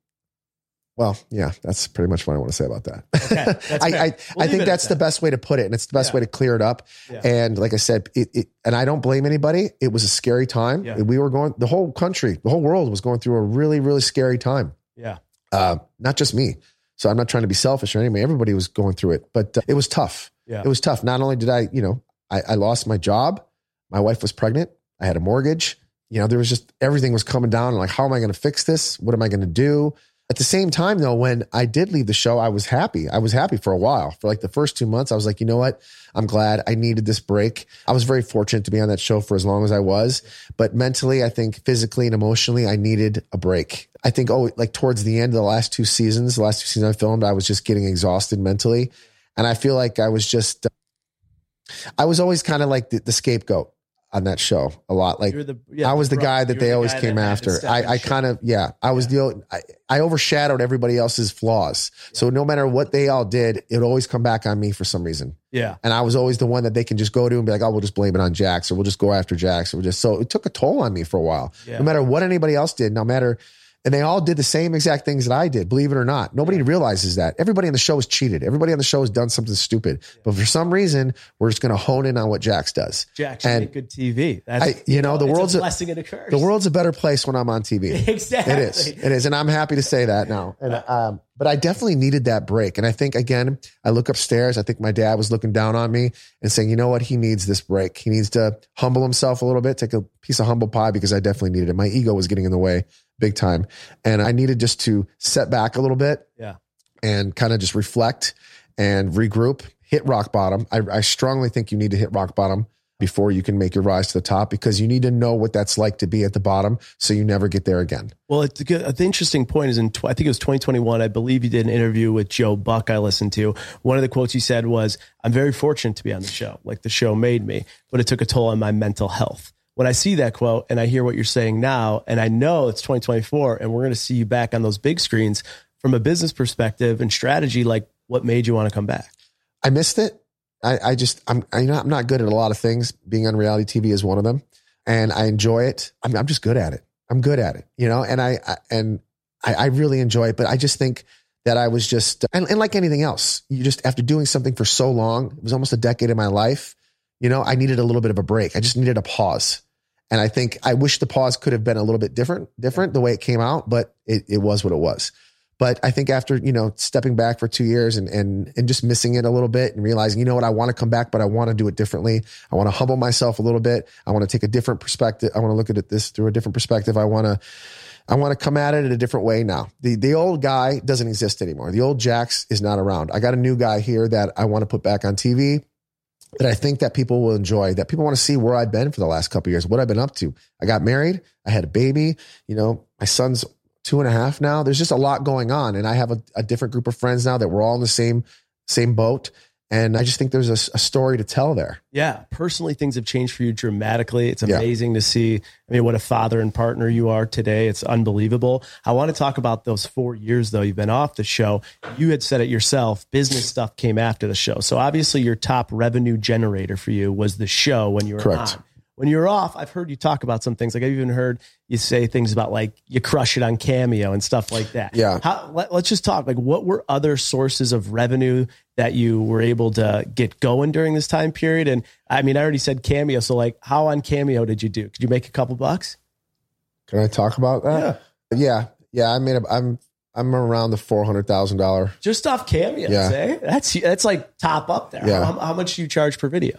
well, yeah, that's pretty much what I want to say about that. Okay, I, I, we'll I think that's the best way to put it, and it's the best yeah. way to clear it up. Yeah. And like I said, it, it, and I don't blame anybody. It was a scary time. Yeah. We were going, the whole country, the whole world was going through a really, really scary time. Yeah, uh, not just me. So I'm not trying to be selfish or anything. Everybody was going through it, but uh, it was tough. Yeah. It was tough. Not only did I, you know, I, I lost my job. My wife was pregnant. I had a mortgage. You know, there was just everything was coming down. Like, how am I going to fix this? What am I going to do? At the same time, though, when I did leave the show, I was happy. I was happy for a while. For like the first two months, I was like, you know what? I'm glad I needed this break. I was very fortunate to be on that show for as long as I was. But mentally, I think physically and emotionally, I needed a break. I think, oh, like towards the end of the last two seasons, the last two seasons I filmed, I was just getting exhausted mentally. And I feel like I was just, uh, I was always kind of like the, the scapegoat on that show a lot. Like the, yeah, I was the guy that they the always came after. I, I kind of, yeah, I was yeah. the, I, I, overshadowed everybody else's flaws. Yeah. So no matter what they all did, it would always come back on me for some reason. Yeah. And I was always the one that they can just go to and be like, oh, we'll just blame it on Jax or we'll just go after Jax or we'll just, so it took a toll on me for a while. No matter what anybody else did, no matter and they all did the same exact things that I did, believe it or not. Nobody realizes that. Everybody on the show is cheated. Everybody on the show has done something stupid. But for some reason, we're just going to hone in on what Jax does. Jax and good TV. That's, I, you, you know, know, the world's a blessing and a curse. The world's a better place when I'm on TV. exactly. It is. It is. And I'm happy to say that now. And, um, but I definitely needed that break. And I think, again, I look upstairs. I think my dad was looking down on me and saying, you know what? He needs this break. He needs to humble himself a little bit, take a piece of humble pie because I definitely needed it. My ego was getting in the way big time. And I needed just to set back a little bit. Yeah. And kind of just reflect and regroup, hit rock bottom. I, I strongly think you need to hit rock bottom before you can make your rise to the top because you need to know what that's like to be at the bottom so you never get there again. Well, it's good. The interesting point is in, I think it was 2021, I believe you did an interview with Joe Buck I listened to. One of the quotes he said was, I'm very fortunate to be on the show. Like the show made me, but it took a toll on my mental health when I see that quote and I hear what you're saying now, and I know it's 2024 and we're going to see you back on those big screens from a business perspective and strategy, like what made you want to come back? I missed it. I, I just, I'm, I, am not good at a lot of things. Being on reality TV is one of them. And I enjoy it. I'm, I'm just good at it. I'm good at it, you know, and I, I and I, I really enjoy it, but I just think that I was just, and, and like anything else, you just, after doing something for so long, it was almost a decade of my life, you know, I needed a little bit of a break. I just needed a pause. And I think I wish the pause could have been a little bit different, different the way it came out, but it, it was what it was. But I think after, you know, stepping back for two years and, and, and just missing it a little bit and realizing, you know what, I want to come back, but I want to do it differently. I want to humble myself a little bit. I want to take a different perspective. I want to look at it this through a different perspective. I want to, I want to come at it in a different way now. The, the old guy doesn't exist anymore. The old Jax is not around. I got a new guy here that I want to put back on TV that I think that people will enjoy, that people want to see where I've been for the last couple years, what I've been up to. I got married, I had a baby, you know, my son's two and a half now. There's just a lot going on. And I have a, a different group of friends now that we're all in the same, same boat. And I just think there's a, a, story to tell there. Yeah. Personally, things have changed for you dramatically. It's amazing yeah. to see. I mean, what a father and partner you are today. It's unbelievable. I want to talk about those four years, though, you've been off the show. You had said it yourself business stuff came after the show. So obviously, your top revenue generator for you was the show when you were Correct. on when you're off, I've heard you talk about some things. Like I've even heard you say things about like you crush it on Cameo and stuff like that. Yeah. How, let, us just talk. Like, what were other sources of revenue that you were able to get going during this time period? And I mean, I already said Cameo. So, like, how on Cameo did you do? Could you make a couple bucks? Can I talk about that? Yeah. Yeah. Yeah. I made a, I'm I'm around the four hundred thousand dollar. Just off cameos, Yeah. eh? That's that's like top up there. Yeah. How, how much do you charge per video?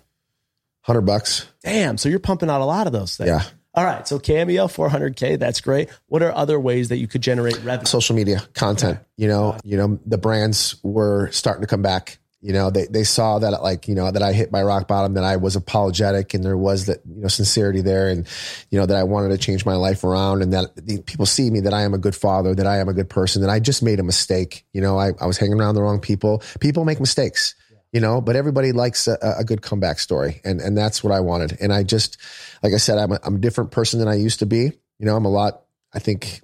Hundred bucks. Damn. So you're pumping out a lot of those things. Yeah. All right. So Cameo, 400K. That's great. What are other ways that you could generate revenue? social media content. You know, you know, the brands were starting to come back. You know, they they saw that like, you know, that I hit my rock bottom, that I was apologetic and there was that, you know, sincerity there and, you know, that I wanted to change my life around and that the, people see me that I am a good father, that I am a good person, that I just made a mistake. You know, I, I was hanging around the wrong people. People make mistakes. You know, but everybody likes a, a good comeback story, and and that's what I wanted. And I just, like I said, I'm a, I'm a different person than I used to be. You know, I'm a lot. I think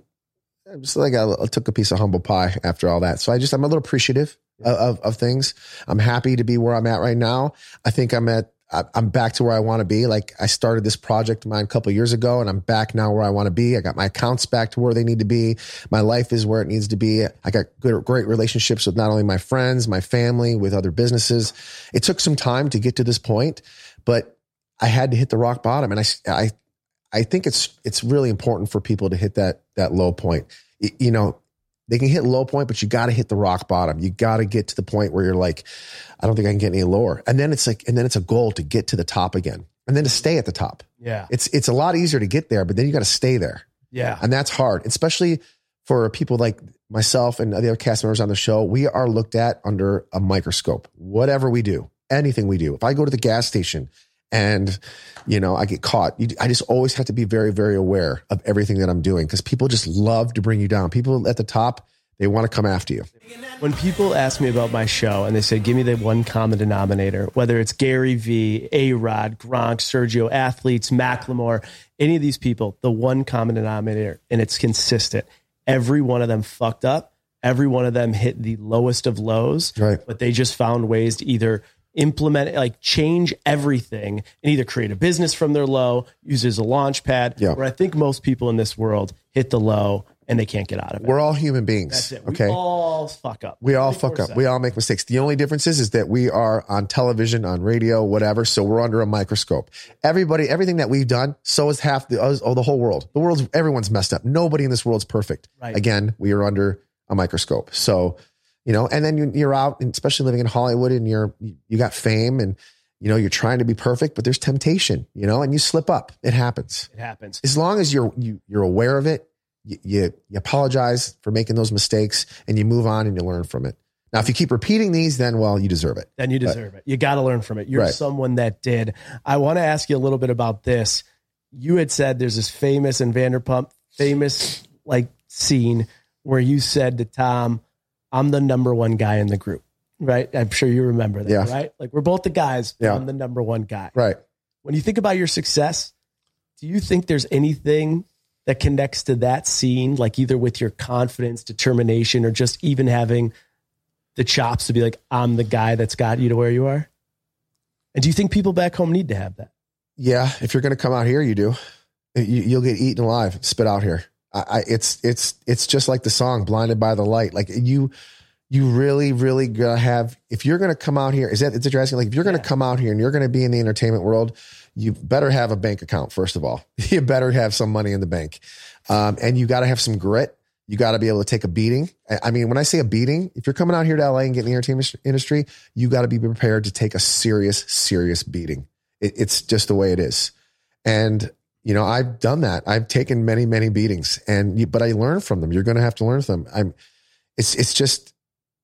I'm just like I, I took a piece of humble pie after all that. So I just I'm a little appreciative of, of of things. I'm happy to be where I'm at right now. I think I'm at I'm back to where I want to be. Like I started this project of mine a couple years ago, and I'm back now where I want to be. I got my accounts back to where they need to be. My life is where it needs to be. I got good, great relationships with not only my friends, my family, with other businesses. It took some time to get to this point, but I had to hit the rock bottom, and I I I think it's it's really important for people to hit that that low point. You know, they can hit low point, but you got to hit the rock bottom. You got to get to the point where you're like, I don't think I can get any lower. And then it's like, and then it's a goal to get to the top again, and then to stay at the top. Yeah. It's it's a lot easier to get there, but then you got to stay there, Yeah. and that's hard, especially for people like myself and the other cast members on the show. We are looked at under a microscope. Whatever we do, anything we do. If I go to the gas station and you know I get caught, you, I just always have to be very very aware of everything that I'm doing because people just love to bring you down. People at the top. They want to come after you. When people ask me about my show and they say, give me the one common denominator, whether it's Gary Vee, A Rod, Gronk, Sergio, athletes, Macklemore, any of these people, the one common denominator, and it's consistent. Every one of them fucked up. Every one of them hit the lowest of lows, Right. but they just found ways to either implement, like change everything and either create a business from their low, use it as a launch pad. Yeah. Where I think most people in this world hit the low and they can't get out of it. We're all human beings. That's it. Okay. We all fuck up. We all fuck up. We all make mistakes. The only difference is, is that we are on television, on radio, whatever. So we're under a microscope. Everybody, everything that we've done, so is half the, oh, the whole world. The world's, everyone's messed up. Nobody in this world's perfect. Right. Again, we are under a microscope. So, you know, and then you, you're out, and especially living in Hollywood and you're, you got fame and, you know, you're trying to be perfect, but there's temptation, you know, and you slip up. It happens. It happens. As long as you're, you, you're aware of it, you, you, you apologize for making those mistakes and you move on and you learn from it. Now, if you keep repeating these, then well, you deserve it. Then you deserve it. You got to learn from it. You're Right. someone that did. I want to ask you a little bit about this. You had said there's this famous in Vanderpump, famous like scene where you said to Tom, I'm the number one guy in the group. Right. I'm sure you remember that. Yeah. Right. Like we're both the guys. Yeah. I'm the number one guy. Right. When you think about your success, do you think there's anything that connects to that scene, like either with your confidence, determination, or just even having the chops to be like, I'm the guy that's got you to where you are? And do you think people back home need to have that? Yeah. If you're going to come out here, you do. You'll get eaten alive, spit out here. I, I, it's, it's, it's just like the song blinded by the light. Like you, you really, really gonna have, if you're to come out here, is that, is that you're asking? Like, if you're to Yeah. come out here and you're to be in the entertainment world, you better have a bank account, first of all. you better have some money in the bank. Um, and you got to have some grit. You got to be able to take a beating. I- mean, when I say a beating, if you're coming out here to LA and getting in the entertainment industry, you got to be prepared to take a serious, serious beating. It, it's just the way it is. And, you know, I've done that. I've taken many, many beatings and, you, but I learn from them. You're going to have to learn from them. I'm, it's, it's just,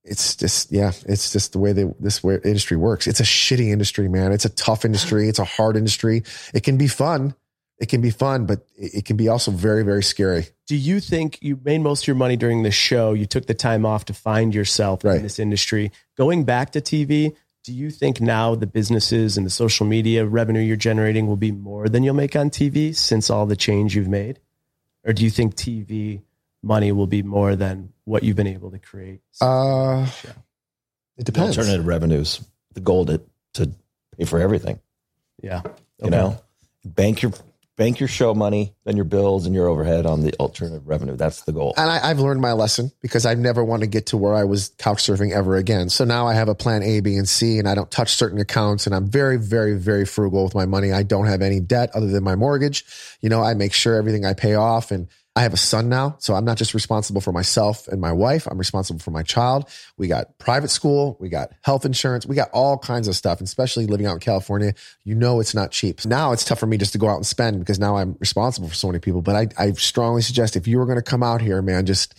it's just, yeah, it's just the way that this way industry works. It's a shitty industry, man. It's a tough industry. It's a hard industry. It can be fun. It can be fun, but it, it can be also very, very scary. Do you think you made most of your money during the show? You took the time off to find yourself Right. in this industry. Going back to TV, do you think now the businesses and the social media revenue you're generating will be more than you'll make on TV since all the change you've made? Or do you think TV money will be more than what you've been able to create? Uh, Yeah. it depends. Alternative revenues, the goal to, to pay for everything. yeah. You know, bank your bank your show money, then your bills and your overhead on the alternative revenue. That's the goal. And I, I've learned my lesson because I've never want to get to where I was couch surfing ever again. So now I have a plan A, B, and C, and I don't touch certain accounts. And I'm very, very, very frugal with my money. I don't have any debt other than my mortgage. You know, I make sure everything I pay off, and I have a son now, so I'm not just responsible for myself and my wife. I'm responsible for my child. We got private school, we got health insurance, we got all kinds of stuff. And especially living out in California, you know it's not cheap. Now it's tough for me just to go out and spend because now I'm responsible for so many people. But I, I strongly suggest if you were going to come out here, man, just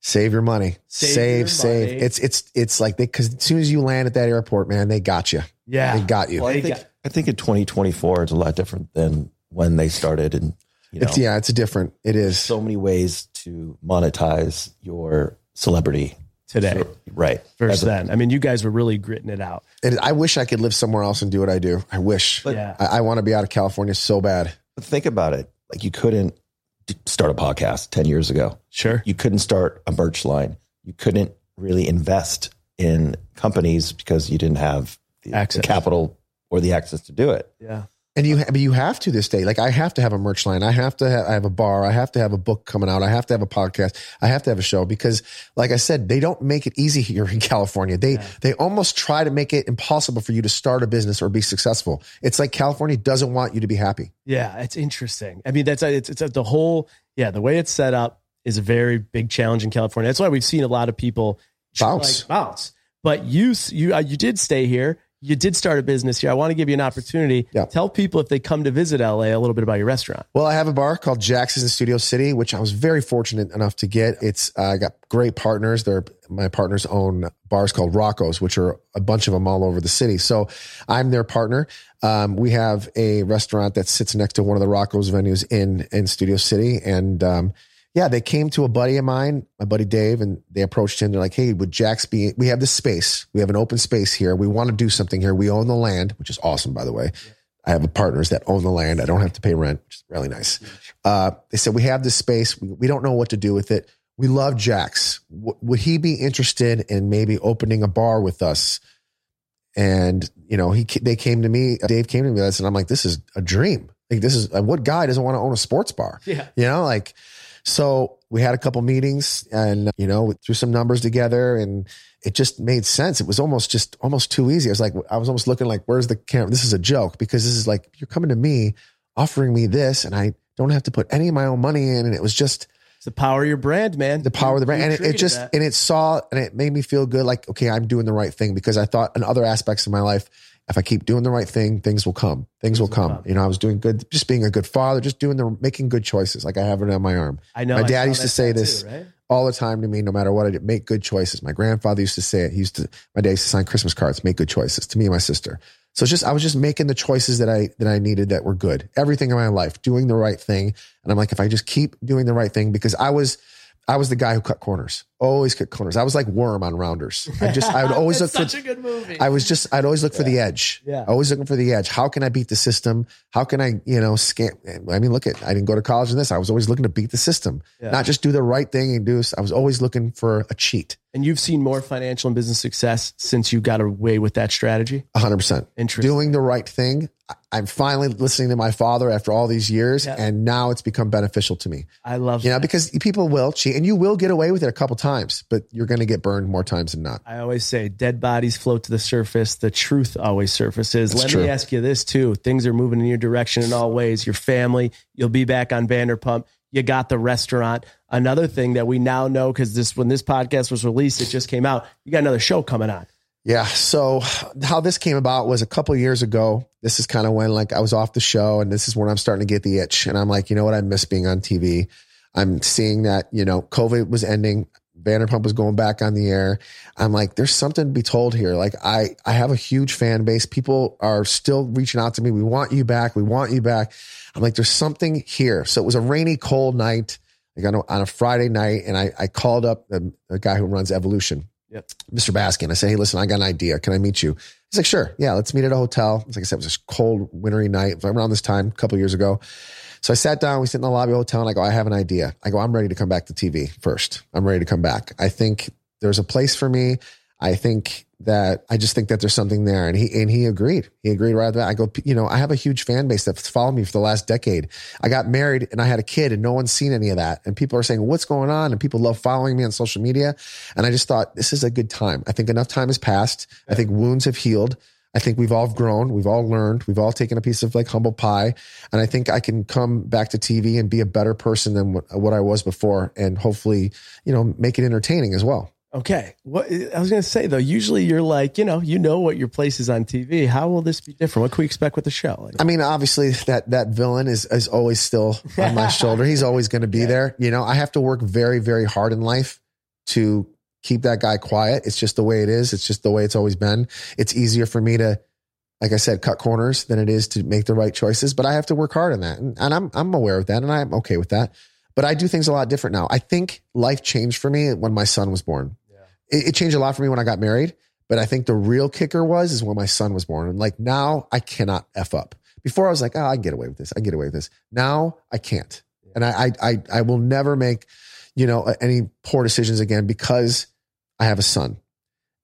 save your money, Save save, your save. money. It's it's it's like they because as soon as you land at that airport, man, they got you. Yeah. They got you. Well, I think got- I think in 2024 it's a lot different than when they started, and you know, It's yeah, it's a different. It is. so many ways to monetize your celebrity Today right? versus a- then. I mean, you guys were really gritting it out. It, I wish I could live somewhere else and do what I do. I wish. yeah. I, I want to be out of California so bad. But think about it. Like you couldn't start a podcast 10 years ago. Sure. You couldn't start a merch line. You couldn't really invest in companies because you didn't have the, the Access. capital or the access to do it. Yeah. And you, but you have to this day. Like I have to have a merch line. I have to. Have, I have a bar. I have to have a book coming out. I have to have a podcast. I have to have a show because, like I said, they don't make it easy here in California. They they almost try to make it impossible for you to start a business or be successful. It's like California doesn't want you to be happy. Yeah, it's interesting. I mean, that's it's, it's the whole yeah the way it's set up is a very big challenge in California. That's why we've seen a lot of people Bounce. like, bounce. But you you uh, you did stay here. You did start a business here. I want to give you an opportunity. Yeah. Tell people if they come to visit LA a little bit about your restaurant. Well, I have a bar called Jackson's in Studio City, which I was very fortunate enough to get. It's uh, I got great partners. They're my partners own bars called Rocco's, which are a bunch of them all over the city. So I'm their partner. Um, we have a restaurant that sits next to one of the Rocco's venues in in Studio City, and um, yeah, they came to a buddy of mine, my buddy Dave, and they approached him. They're like, "Hey, would Jax be? We have this space. We have an open space here. We want to do something here. We own the land, which is awesome, by the way. I have partners that own the land. I don't have to pay rent, which is really nice. Uh, they said, We have this space. We, we don't know what to do with it. We love Jax. W- would he be interested in maybe opening a bar with us? And, you know, he they came to me, Dave came to me and I'm like, This is a dream. Like, this is what guy doesn't want to own a sports bar? Yeah. You know, like, so we had a couple meetings and, you know, we threw some numbers together and it just made sense. It was almost just almost too easy. I was like, I was almost looking like, where's the camera? This is a joke because this is like, you're coming to me offering me this and I don't have to put any of my own money in. And it was just It's the power of your brand, man. the power of the brand. And it, it just, and it saw and it made me feel good. Like, okay, I'm doing the right thing because I thought in other aspects of my life, if I keep doing the right thing, things will come. Things, will come. You know, I was doing good, just being a good father, just doing the making good choices. Like I have it on my arm I know. my I dad used to say this right? all the time to me, no matter what I did, make good choices. My grandfather used to say it. He used to, my dad used to sign Christmas cards, make good choices to me and my sister. So it's just, I was just making the choices that I, that I needed that were good. Everything in my life, doing the right thing. And I'm like, if I just keep doing the right thing, because I was, I was the guy who cut corners, always cut corners. I was like worm on rounders. I just, I would always look That's for, such a good movie. I was just, I'd always look for the edge. Yeah. Always looking for the edge. How can I beat the system? How can I, you know, scam? I mean, look at, I didn't go to college in this. I was always looking to beat the system, Yeah. not just do the right thing and do, I was always looking for a cheat. and you've seen more financial and business success since you got away with that strategy. hundred percent. Interesting. Doing the right thing. I'm finally listening to my father after all these years Yeah. and now it's become beneficial to me. I love You know, because people will cheat and you will get away with it a couple times, but you're going to get burned more times than not. I always say dead bodies float to the surface. The truth always surfaces. That's Let true. me ask you this too. Things are moving in your direction in all ways. Your family, you'll be back on Vanderpump. You got the restaurant. Another thing that we now know, because this when this podcast was released, it just came out. You got another show coming on. Yeah. So how this came about was a couple years ago. This is kind of when like I was off the show and this is when I'm starting to get the itch. And I'm like, you know what? I miss being on TV. I'm seeing that, you know, COVID was ending. Vanderpump was going back on the air. I'm like, there's something to be told here. Like I, I have a huge fan base. People are still reaching out to me. We want you back. We want you back. I'm like, there's something here. So it was a rainy, cold night, like on a, on a Friday night. And I, I called up the, the guy who runs Evolution. Mr. Baskin. I said, Hey, listen, I got an idea. Can I meet you? He's like, Sure. Yeah, let's meet at a hotel. It's like I said, it was a cold, wintry night around this time, a couple years ago. So I sat down, we sit in the lobby of the hotel, and I go, I have an idea. I go, I'm ready to come back to TV first. I'm ready to come back. I think there's a place for me. I think that I just think that there's something there. And he and he agreed. He agreed right away. I go, you know, I have a huge fan base that's followed me for the last decade. I got married and I had a kid and no one's seen any of that. And people are saying, what's going on? And people love following me on social media. And I just thought this is a good time. I think enough time has passed. I think wounds have healed. I think we've all grown, we've all learned, we've all taken a piece of like humble pie, and I think I can come back to TV and be a better person than what, what I was before, and hopefully, you know, make it entertaining as well. Okay. What I was going to say though, usually you're like, you know, you know what your place is on TV. How will this be different? What can we expect with the show? I mean, obviously that that villain is is always still on my shoulder. He's always going to be there. You know, I have to work very very hard in life to keep that guy quiet. It's just the way it is. It's just the way it's always been. It's easier for me to like I said, cut corners than it is to make the right choices, but I have to work hard on that. And, and I'm I'm aware of that and I'm okay with that. But I do things a lot different now. I think life changed for me when my son was born it, it changed a lot for me when I got married. But I think the real kicker was is when my son was born. And like now I cannot F up. Before I was like, oh, I get away with this. I get away with this. Now I can't. And I, I, I, I will never make, you know, any poor decisions again because I have a son.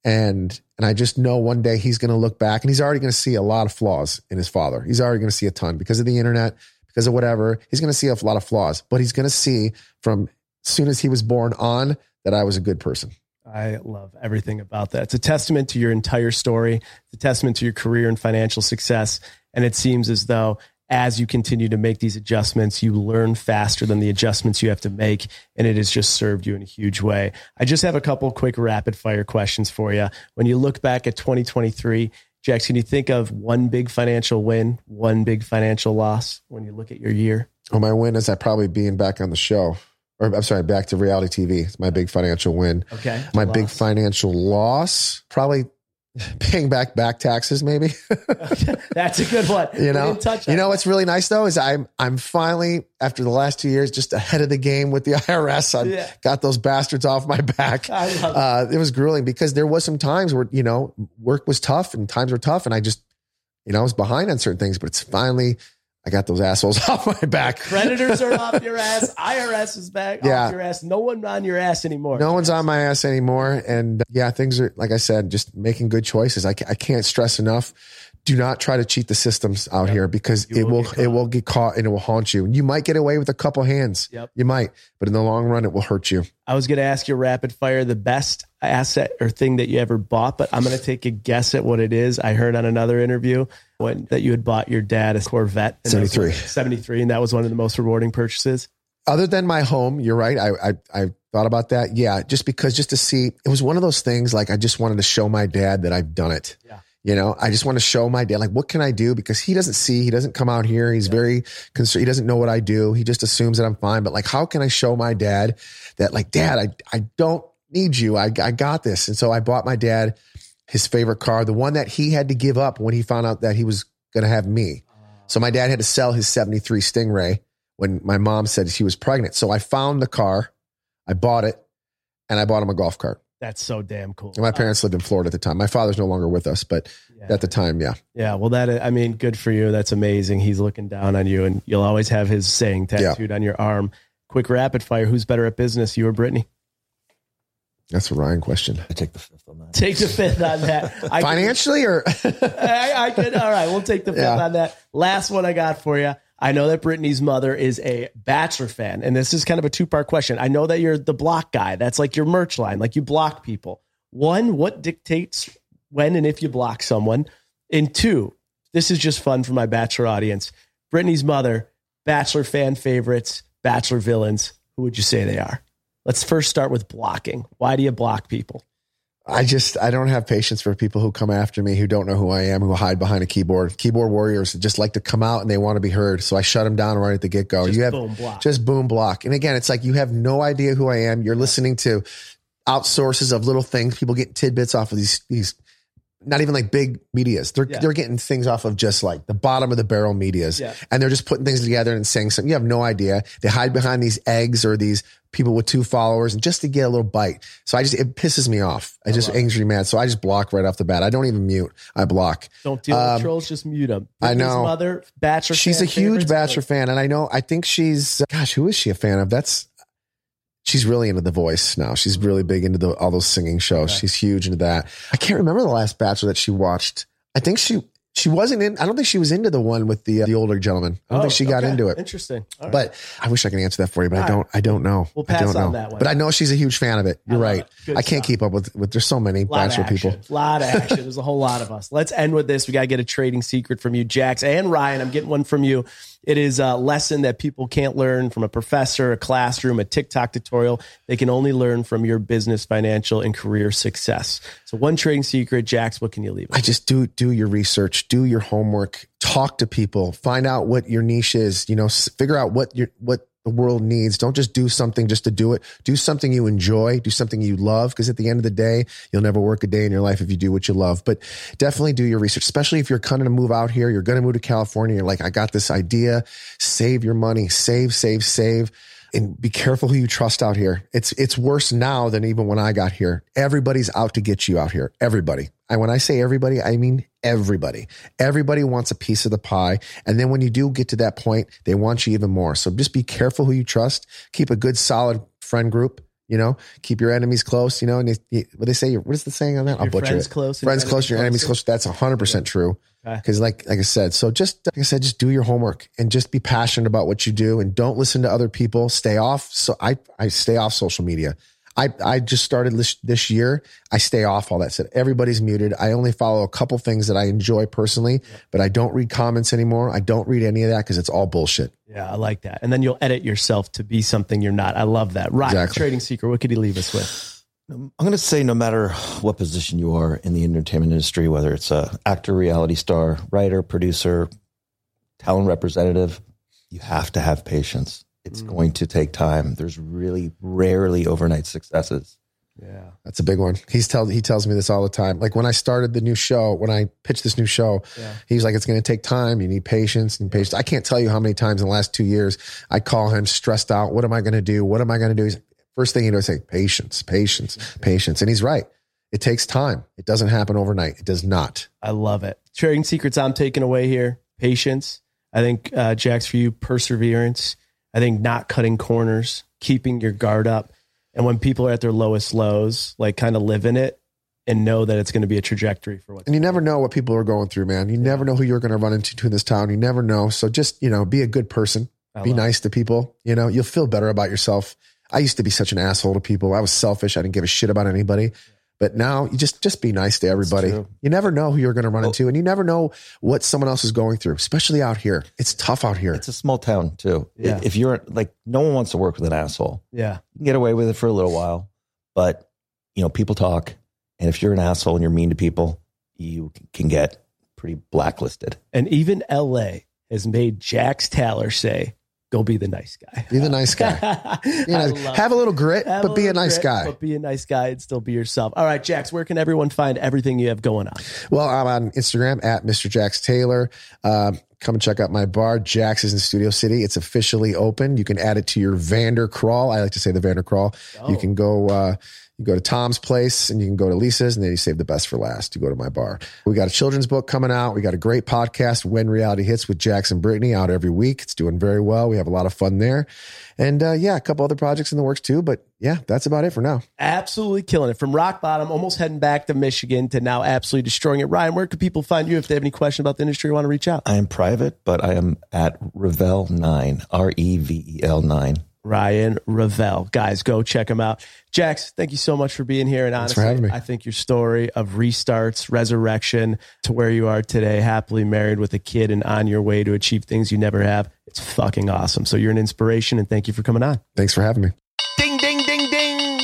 And, and I just know one day he's going to look back and he's already going to see a lot of flaws in his father. He's already going to see a ton because of the internet, because of whatever. He's going to see a lot of flaws, but he's going to see from soon as he was born on that I was a good person. I love everything about that. It's a testament to your entire story. It's a testament to your career and financial success. And it seems as though as you continue to make these adjustments, you learn faster than the adjustments you have to make. And it has just served you in a huge way. I just have a couple quick rapid fire questions for you. When you look back at 2023, Jax, can you think of one big financial win, one big financial loss when you look at your year? Well, my win is I probably being back on the show or I'm sorry, back to reality TV. It's my big financial win. Okay. My big financial loss, probably paying back back taxes, maybe. That's a good one. You know, you know what's really nice though is I'm I'm finally after the last two years just ahead of the game with the IRS. I yeah. got those bastards off my back. Uh, it was grueling because there was some times where you know work was tough and times were tough, and I just you know I was behind on certain things, but it's finally I got those assholes off my back. Creditors are off your ass. IRS is back yeah. off your ass. No one on your ass anymore. No one's on my ass anymore. And uh, yeah, things are, like I said, just making good choices. I, I can't stress enough. Do not try to cheat the systems out yep. here because you it will, will it will get caught and it will haunt you. And You might get away with a couple hands. Yep. You might, but in the long run, it will hurt you. I was going to ask you rapid fire the best asset or thing that you ever bought, but I'm going to take a guess at what it is. I heard on another interview when, that you had bought your dad a Corvette 73. 73, and that was one of the most rewarding purchases. Other than my home, you're right. I, I, I thought about that. Yeah. Just because, just to see, it was one of those things like I just wanted to show my dad that I've done it. Yeah. You know, I just want to show my dad, like, what can I do? Because he doesn't see, he doesn't come out here. He's yeah. very concerned. He doesn't know what I do. He just assumes that I'm fine. But like, how can I show my dad that, like, dad, I, I don't need you. I, I got this. And so I bought my dad his favorite car, the one that he had to give up when he found out that he was going to have me. So my dad had to sell his 73 Stingray when my mom said she was pregnant. So I found the car, I bought it, and I bought him a golf cart. That's so damn cool. And my parents lived in Florida at the time. My father's no longer with us, but yeah. at the time, yeah. Yeah. Well, that, I mean, good for you. That's amazing. He's looking down on you, and you'll always have his saying tattooed yeah. on your arm. Quick rapid fire. Who's better at business, you or Brittany? That's a Ryan question. I take the fifth on that. Take the fifth on that. I Financially, or I, I, could. All right, we'll take the fifth yeah. on that. Last one I got for you. I know that Brittany's mother is a Bachelor fan, and this is kind of a two part question. I know that you're the block guy. That's like your merch line. Like you block people. One, what dictates when and if you block someone? And two, this is just fun for my Bachelor audience. Brittany's mother, Bachelor fan favorites, Bachelor villains. Who would you say they are? Let's first start with blocking. Why do you block people? I just I don't have patience for people who come after me who don't know who I am, who hide behind a keyboard. Keyboard warriors just like to come out and they want to be heard. So I shut them down right at the get go. You have boom, just boom block. And again, it's like you have no idea who I am. You're listening to outsources of little things. People get tidbits off of these these not even like big medias. They're yeah. they're getting things off of just like the bottom of the barrel medias, yeah. and they're just putting things together and saying something. You have no idea. They hide behind these eggs or these people with two followers, and just to get a little bite. So I just it pisses me off. I, I just angry me mad. So I just block right off the bat. I don't even mute. I block. Don't deal um, with trolls. Just mute them. I know. Mother Bachelor. She's a huge Bachelor fan, and I know. I think she's. Gosh, who is she a fan of? That's she's really into The Voice now. She's really big into the, all those singing shows. Okay. She's huge into that. I can't remember the last Bachelor that she watched. I think she She wasn't in. I don't think she was into the one with the uh, the older gentleman. I don't Oh, think she got okay. into it. Interesting. All right. But I wish I could answer that for you, but I don't. I don't know. We'll I pass don't know. on that one. But I know she's a huge fan of it. You're right. it. I can't stuff. keep up with with. There's so many bachelor people. A lot of action. There's a whole lot of us. Let's end with this. We got to get a trading secret from you, Jax and Ryan. I'm getting one from you. It is a lesson that people can't learn from a professor, a classroom, a TikTok tutorial. They can only learn from your business, financial, and career success. So, one trading secret, Jax. What can you leave? us I just do do your research, do your homework, talk to people, find out what your niche is. You know, figure out what your what the world needs. Don't just do something just to do it. Do something you enjoy. Do something you love. Because at the end of the day, you'll never work a day in your life if you do what you love. But definitely do your research, especially if you're going to move out here. You're going to move to California. You're like, I got this idea. Save your money. Save, save, save. And be careful who you trust out here. It's it's worse now than even when I got here. Everybody's out to get you out here. Everybody. And when I say everybody, I mean everybody. Everybody wants a piece of the pie. And then when you do get to that point, they want you even more. So just be careful who you trust. Keep a good, solid friend group. You know, keep your enemies close. You know, and you, you, what they say, what is the saying on that? I'll Your butcher friends it. close friends close, your enemies close. That's hundred percent true. Okay. Because, like, like I said, so just like I said, just do your homework and just be passionate about what you do, and don't listen to other people. Stay off. So I I stay off social media. I I just started this this year. I stay off all that stuff. Everybody's muted. I only follow a couple things that I enjoy personally, but I don't read comments anymore. I don't read any of that because it's all bullshit. Yeah, I like that. And then you'll edit yourself to be something you're not. I love that. Ryan, Exactly. trading secret. What could he leave us with? Um, I'm going to say no matter what position you are in the entertainment industry, whether it's a actor, reality star, writer, producer, talent representative, you have to have patience. It's going to take time. There's really rarely overnight successes. Yeah. That's a big one. He's tell he tells me this all the time. Like when I started the new show, when I pitched this new show, Yeah. he's like, "It's going to take time. You need patience and patience." I can't tell you how many times in the last two years I call him stressed out. What am I going to do? What am I going to do? He's, first thing he does say, "Patience, patience, patience," and he's right. It takes time. It doesn't happen overnight. It does not. I love it. Trading secrets I'm taking away here patience. I think, uh, Jax, for you, perseverance. I think not cutting corners, keeping your guard up. And when people are at their lowest lows, like kind of live in it and know that it's going to be a trajectory for what And you never know what people are going through, man. You never know who you're going to run into in this town. You never know. So just, you know, be a good person. I be nice to people. You know, you'll feel better about yourself. I used to be such an asshole to people. I was selfish. I didn't give a shit about anybody. But now you just just be nice to everybody. You never know who you're going to run Well- into, and you never know what someone else is going through, especially out here. It's tough out here. It's a small town too. Yeah. If you're like, no one wants to work with an asshole. Yeah. You can get away with it for a little while, but you know, people talk. And if you're an asshole and you're mean to people, you can get pretty blacklisted. And even LA has made Jax Taylor say, go be the nice guy. Be the nice guy. You know, have a little grit, Have but be a little nice grit, guy. But be a nice guy and still be yourself. All right, Jax, where can everyone find everything you have going on? Well, I'm on Instagram at Mr. Jax Taylor. Um, come and check out my bar. Jax is in Studio City. It's officially open. You can add it to your Vander Crawl. I like to say the Vander Crawl. You Oh. can go. Uh, you go to Tom's place and you can go to Lisa's and then you save the best for last. You go to my bar. We got a children's book coming out. We got a great podcast, When Reality Hits with Jax and Brittany out every week. It's doing very well. We have a lot of fun there. And uh, yeah, a couple other projects in the works too. But yeah, that's about it for now. Absolutely killing it. From rock bottom, almost heading back to Michigan to now absolutely destroying it. Ryan, where can people find you if they have any question about the industry or want to reach out? I am private, but I am at Revel nine, R E V E L nine. Ryan Revel. Guys, go check him out. Jax, thank you so much for being here. And Thanks for honestly, me. I think your story of restarts, resurrection to where you are today, happily married with a kid and on your way to achieve things you never have, it's fucking awesome. So you're an inspiration and thank you for coming on. Thanks for having me. Ding, ding, ding, ding.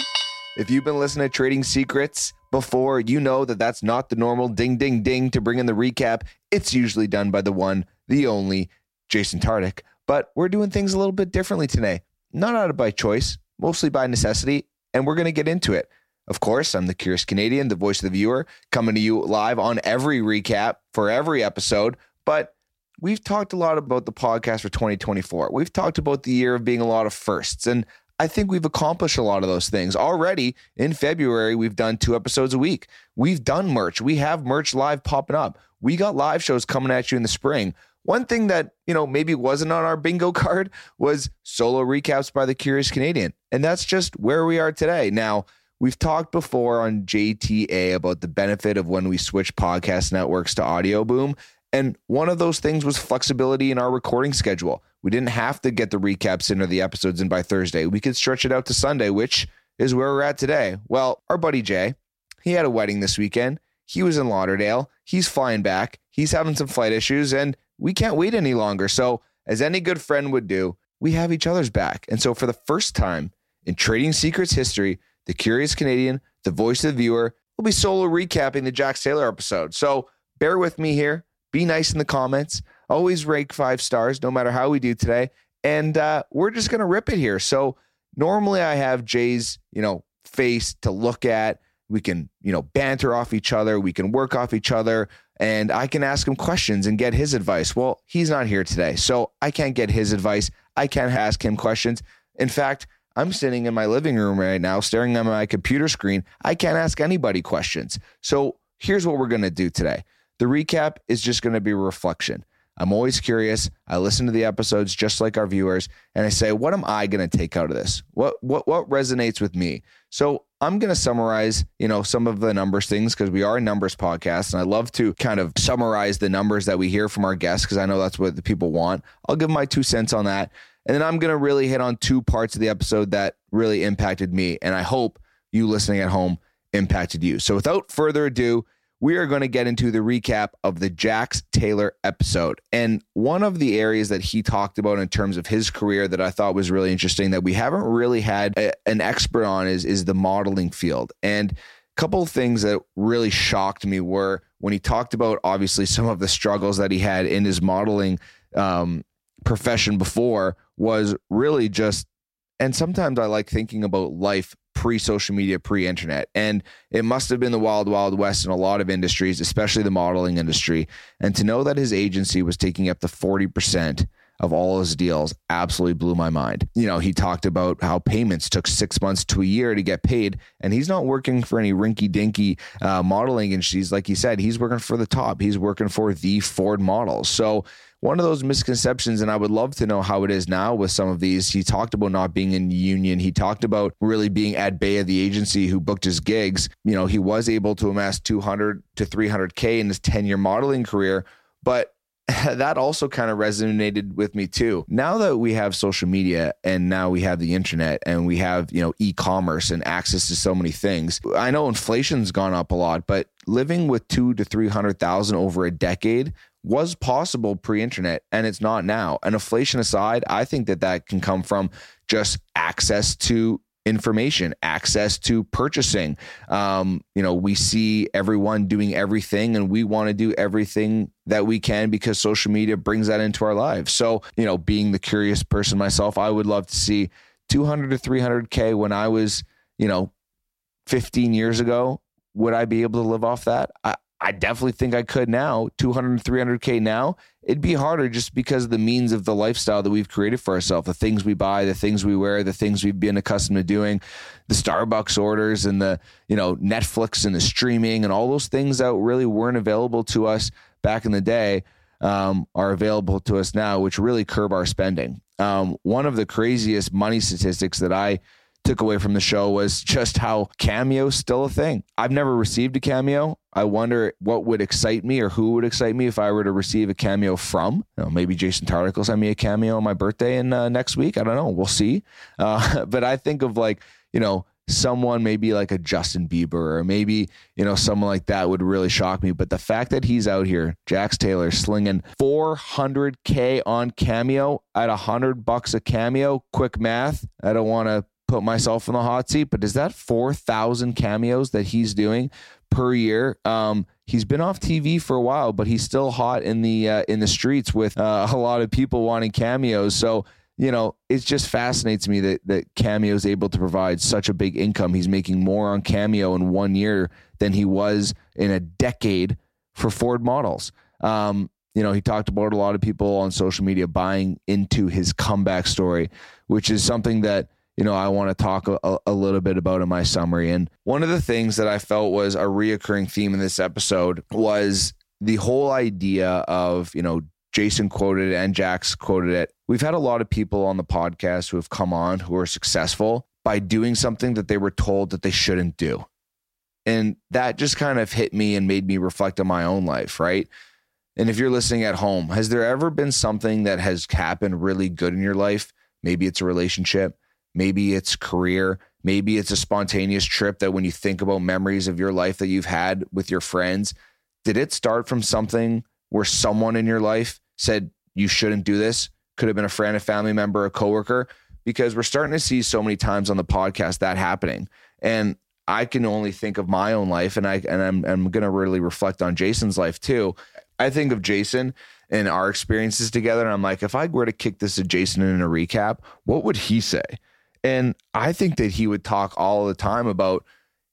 If you've been listening to Trading Secrets before, you know that that's not the normal ding, ding, ding to bring in the recap. It's usually done by the one, the only Jason Tartick. But we're doing things a little bit differently today. Not out of by choice, mostly by necessity, and we're going to get into it. Of course, I'm the Curious Canadian, the voice of the viewer, coming to you live on every recap for every episode. But we've talked a lot about the podcast for 2024. We've talked about the year of being a lot of firsts, and I think we've accomplished a lot of those things already. In February, we've done two episodes a week. We've done merch. We have merch live popping up. We got live shows coming at you in the spring. One thing that, you know, maybe wasn't on our bingo card was solo recaps by the Curious Canadian. And that's just where we are today. Now, we've talked before on JTA about the benefit of when we switch podcast networks to Audioboom. And one of those things was flexibility in our recording schedule. We didn't have to get the recaps in or the episodes in by Thursday. We could stretch it out to Sunday, which is where we're at today. Well, our buddy Jay, he had a wedding this weekend. He was in Lauderdale. He's flying back. He's having some flight issues, and we can't wait any longer. So, as any good friend would do, we have each other's back. And so, for the first time in Trading Secrets history, the Curious Canadian, the voice of the viewer, will be solo recapping the Jax Taylor episode. So, bear with me here. Be nice in the comments. Always rank five stars, no matter how we do today. And uh, we're just going to rip it here. So, normally I have Jay's, you know, face to look at. We can, you know, banter off each other. We can work off each other and I can ask him questions and get his advice. Well, he's not here today, so I can't get his advice. I can't ask him questions. In fact, I'm sitting in my living room right now, staring at my computer screen. I can't ask anybody questions. So here's what we're going to do today the recap is just going to be reflection. I'm always curious. I listen to the episodes just like our viewers, and I say, what am I going to take out of this? What what what resonates with me? So I'm going to summarize, you know, some of the numbers things because we are a numbers podcast and I love to kind of summarize the numbers that we hear from our guests because I know that's what the people want. I'll give my two cents on that. And then I'm going to really hit on two parts of the episode that really impacted me and I hope you listening at home impacted you. So without further ado, we are going to get into the recap of the Jax Taylor episode. And one of the areas that he talked about in terms of his career that I thought was really interesting that we haven't really had a, an expert on is is the modeling field. And a couple of things that really shocked me were when he talked about obviously some of the struggles that he had in his modeling um, profession before was really just and sometimes I like thinking about life pre social media, pre internet. And it must have been the wild, wild west in a lot of industries, especially the modeling industry. And to know that his agency was taking up the 40% of all his deals absolutely blew my mind. You know, he talked about how payments took six months to a year to get paid, and he's not working for any rinky dinky uh, modeling she's Like he said, he's working for the top, he's working for the Ford models. So, one of those misconceptions, and I would love to know how it is now with some of these. He talked about not being in union. He talked about really being at bay of the agency who booked his gigs. You know, he was able to amass 200 to 300K in his 10 year modeling career, but that also kind of resonated with me too. Now that we have social media and now we have the internet and we have, you know, e-commerce and access to so many things. I know inflation's gone up a lot, but living with 2 to 300,000 over a decade was possible pre-internet and it's not now. And inflation aside, I think that that can come from just access to information, access to purchasing. Um, you know, we see everyone doing everything and we want to do everything that we can because social media brings that into our lives. So, you know, being the curious person myself, I would love to see 200 to 300K when I was, you know, 15 years ago. Would I be able to live off that? I, I definitely think I could now, 200, 300K now. It'd be harder just because of the means of the lifestyle that we've created for ourselves, the things we buy, the things we wear, the things we've been accustomed to doing, the Starbucks orders and the, you know, Netflix and the streaming and all those things that really weren't available to us back in the day um, are available to us now, which really curb our spending. Um, one of the craziest money statistics that I took away from the show was just how cameo's still a thing. I've never received a cameo. I wonder what would excite me or who would excite me if I were to receive a cameo from. You know, maybe Jason Tartick will send me a cameo on my birthday in uh, next week. I don't know. We'll see. Uh, but I think of like, you know, someone maybe like a Justin Bieber or maybe, you know, someone like that would really shock me. But the fact that he's out here, Jax Taylor, slinging 400K on Cameo at 100 bucks a Cameo, quick math. I don't want to put myself in the hot seat, but is that 4,000 cameos that he's doing per year? Um, he's been off TV for a while, but he's still hot in the uh, in the streets with uh, a lot of people wanting cameos. So you know, it just fascinates me that that Cameo is able to provide such a big income. He's making more on Cameo in one year than he was in a decade for Ford models. Um, you know, he talked about a lot of people on social media buying into his comeback story, which is something that you know, I want to talk a, a, little bit about in my summary. And one of the things that I felt was a reoccurring theme in this episode was the whole idea of, you know, Jason quoted it and Jax quoted it. We've had a lot of people on the podcast who have come on who are successful by doing something that they were told that they shouldn't do. And that just kind of hit me and made me reflect on my own life, right? And if you're listening at home, has there ever been something that has happened really good in your life? Maybe it's a relationship, maybe it's career, maybe it's a spontaneous trip that when you think about memories of your life that you've had with your friends, did it start from something where someone in your life said you shouldn't do this? Could have been a friend, a family member, a coworker, because we're starting to see so many times on the podcast that happening. And I can only think of my own life, and I and I'm I'm gonna really reflect on Jason's life too. I think of Jason and our experiences together. And I'm like, if I were to kick this to Jason in a recap, what would he say? And I think that he would talk all the time about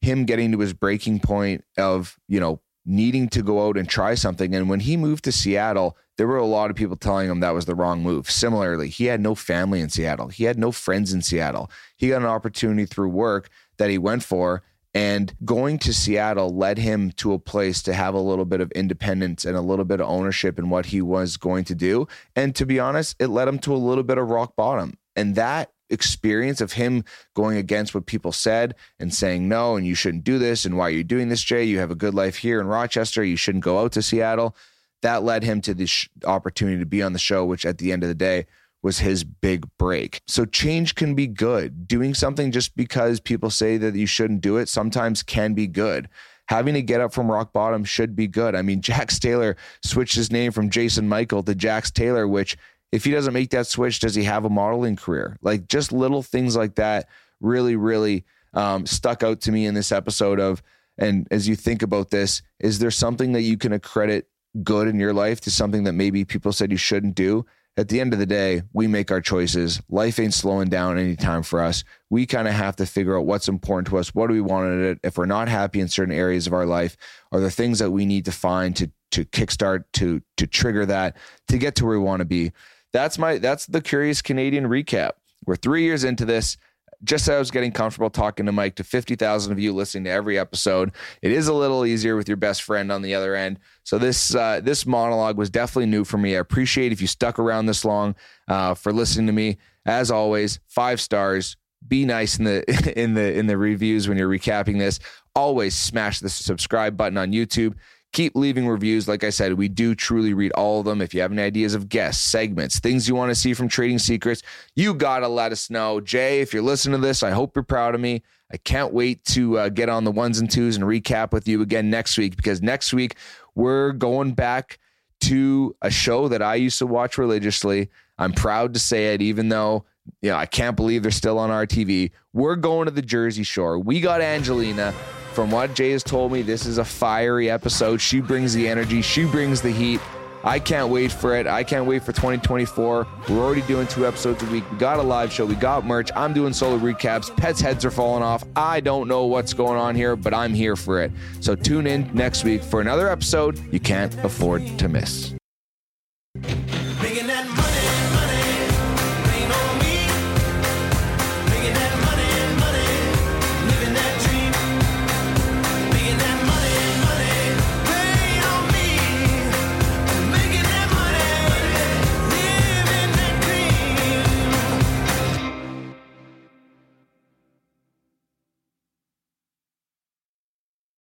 him getting to his breaking point of, you know, needing to go out and try something. And when he moved to Seattle, there were a lot of people telling him that was the wrong move. Similarly, he had no family in Seattle, he had no friends in Seattle. He got an opportunity through work that he went for and going to Seattle led him to a place to have a little bit of independence and a little bit of ownership in what he was going to do. And to be honest, it led him to a little bit of rock bottom. And that experience of him going against what people said and saying no, and you shouldn't do this, and why are you doing this, Jay? You have a good life here in Rochester. You shouldn't go out to Seattle. That led him to this opportunity to be on the show, which at the end of the day was his big break. So change can be good. Doing something just because people say that you shouldn't do it sometimes can be good. Having to get up from rock bottom should be good. I mean, Jax Taylor switched his name from Jason Michael to Jax Taylor, which if he doesn't make that switch, does he have a modeling career? Like just little things like that really, really um, stuck out to me in this episode of, and as you think about this, is there something that you can accredit good in your life to something that maybe people said you shouldn't do? at the end of the day, we make our choices. Life ain't slowing down anytime for us. We kind of have to figure out what's important to us. What do we want in it? If we're not happy in certain areas of our life, are there things that we need to find to to kickstart to to trigger that to get to where we want to be? That's my that's the curious Canadian recap. We're three years into this just as I was getting comfortable talking to mic to 50,000 of you listening to every episode, it is a little easier with your best friend on the other end. So this uh, this monologue was definitely new for me. I appreciate if you stuck around this long uh, for listening to me. As always, five stars. Be nice in the in the in the reviews when you're recapping this. Always smash the subscribe button on YouTube keep leaving reviews. Like I said, we do truly read all of them. If you have any ideas of guests, segments, things you want to see from Trading Secrets, you got to let us know. Jay, if you're listening to this, I hope you're proud of me. I can't wait to uh, get on the ones and twos and recap with you again next week because next week we're going back to a show that I used to watch religiously. I'm proud to say it, even though you know, I can't believe they're still on our TV. We're going to the Jersey Shore. We got Angelina. From what Jay has told me, this is a fiery episode. She brings the energy, she brings the heat. I can't wait for it. I can't wait for 2024. We're already doing two episodes a week. We got a live show. We got merch. I'm doing solo recaps. Pets' heads are falling off. I don't know what's going on here, but I'm here for it. So tune in next week for another episode you can't afford to miss.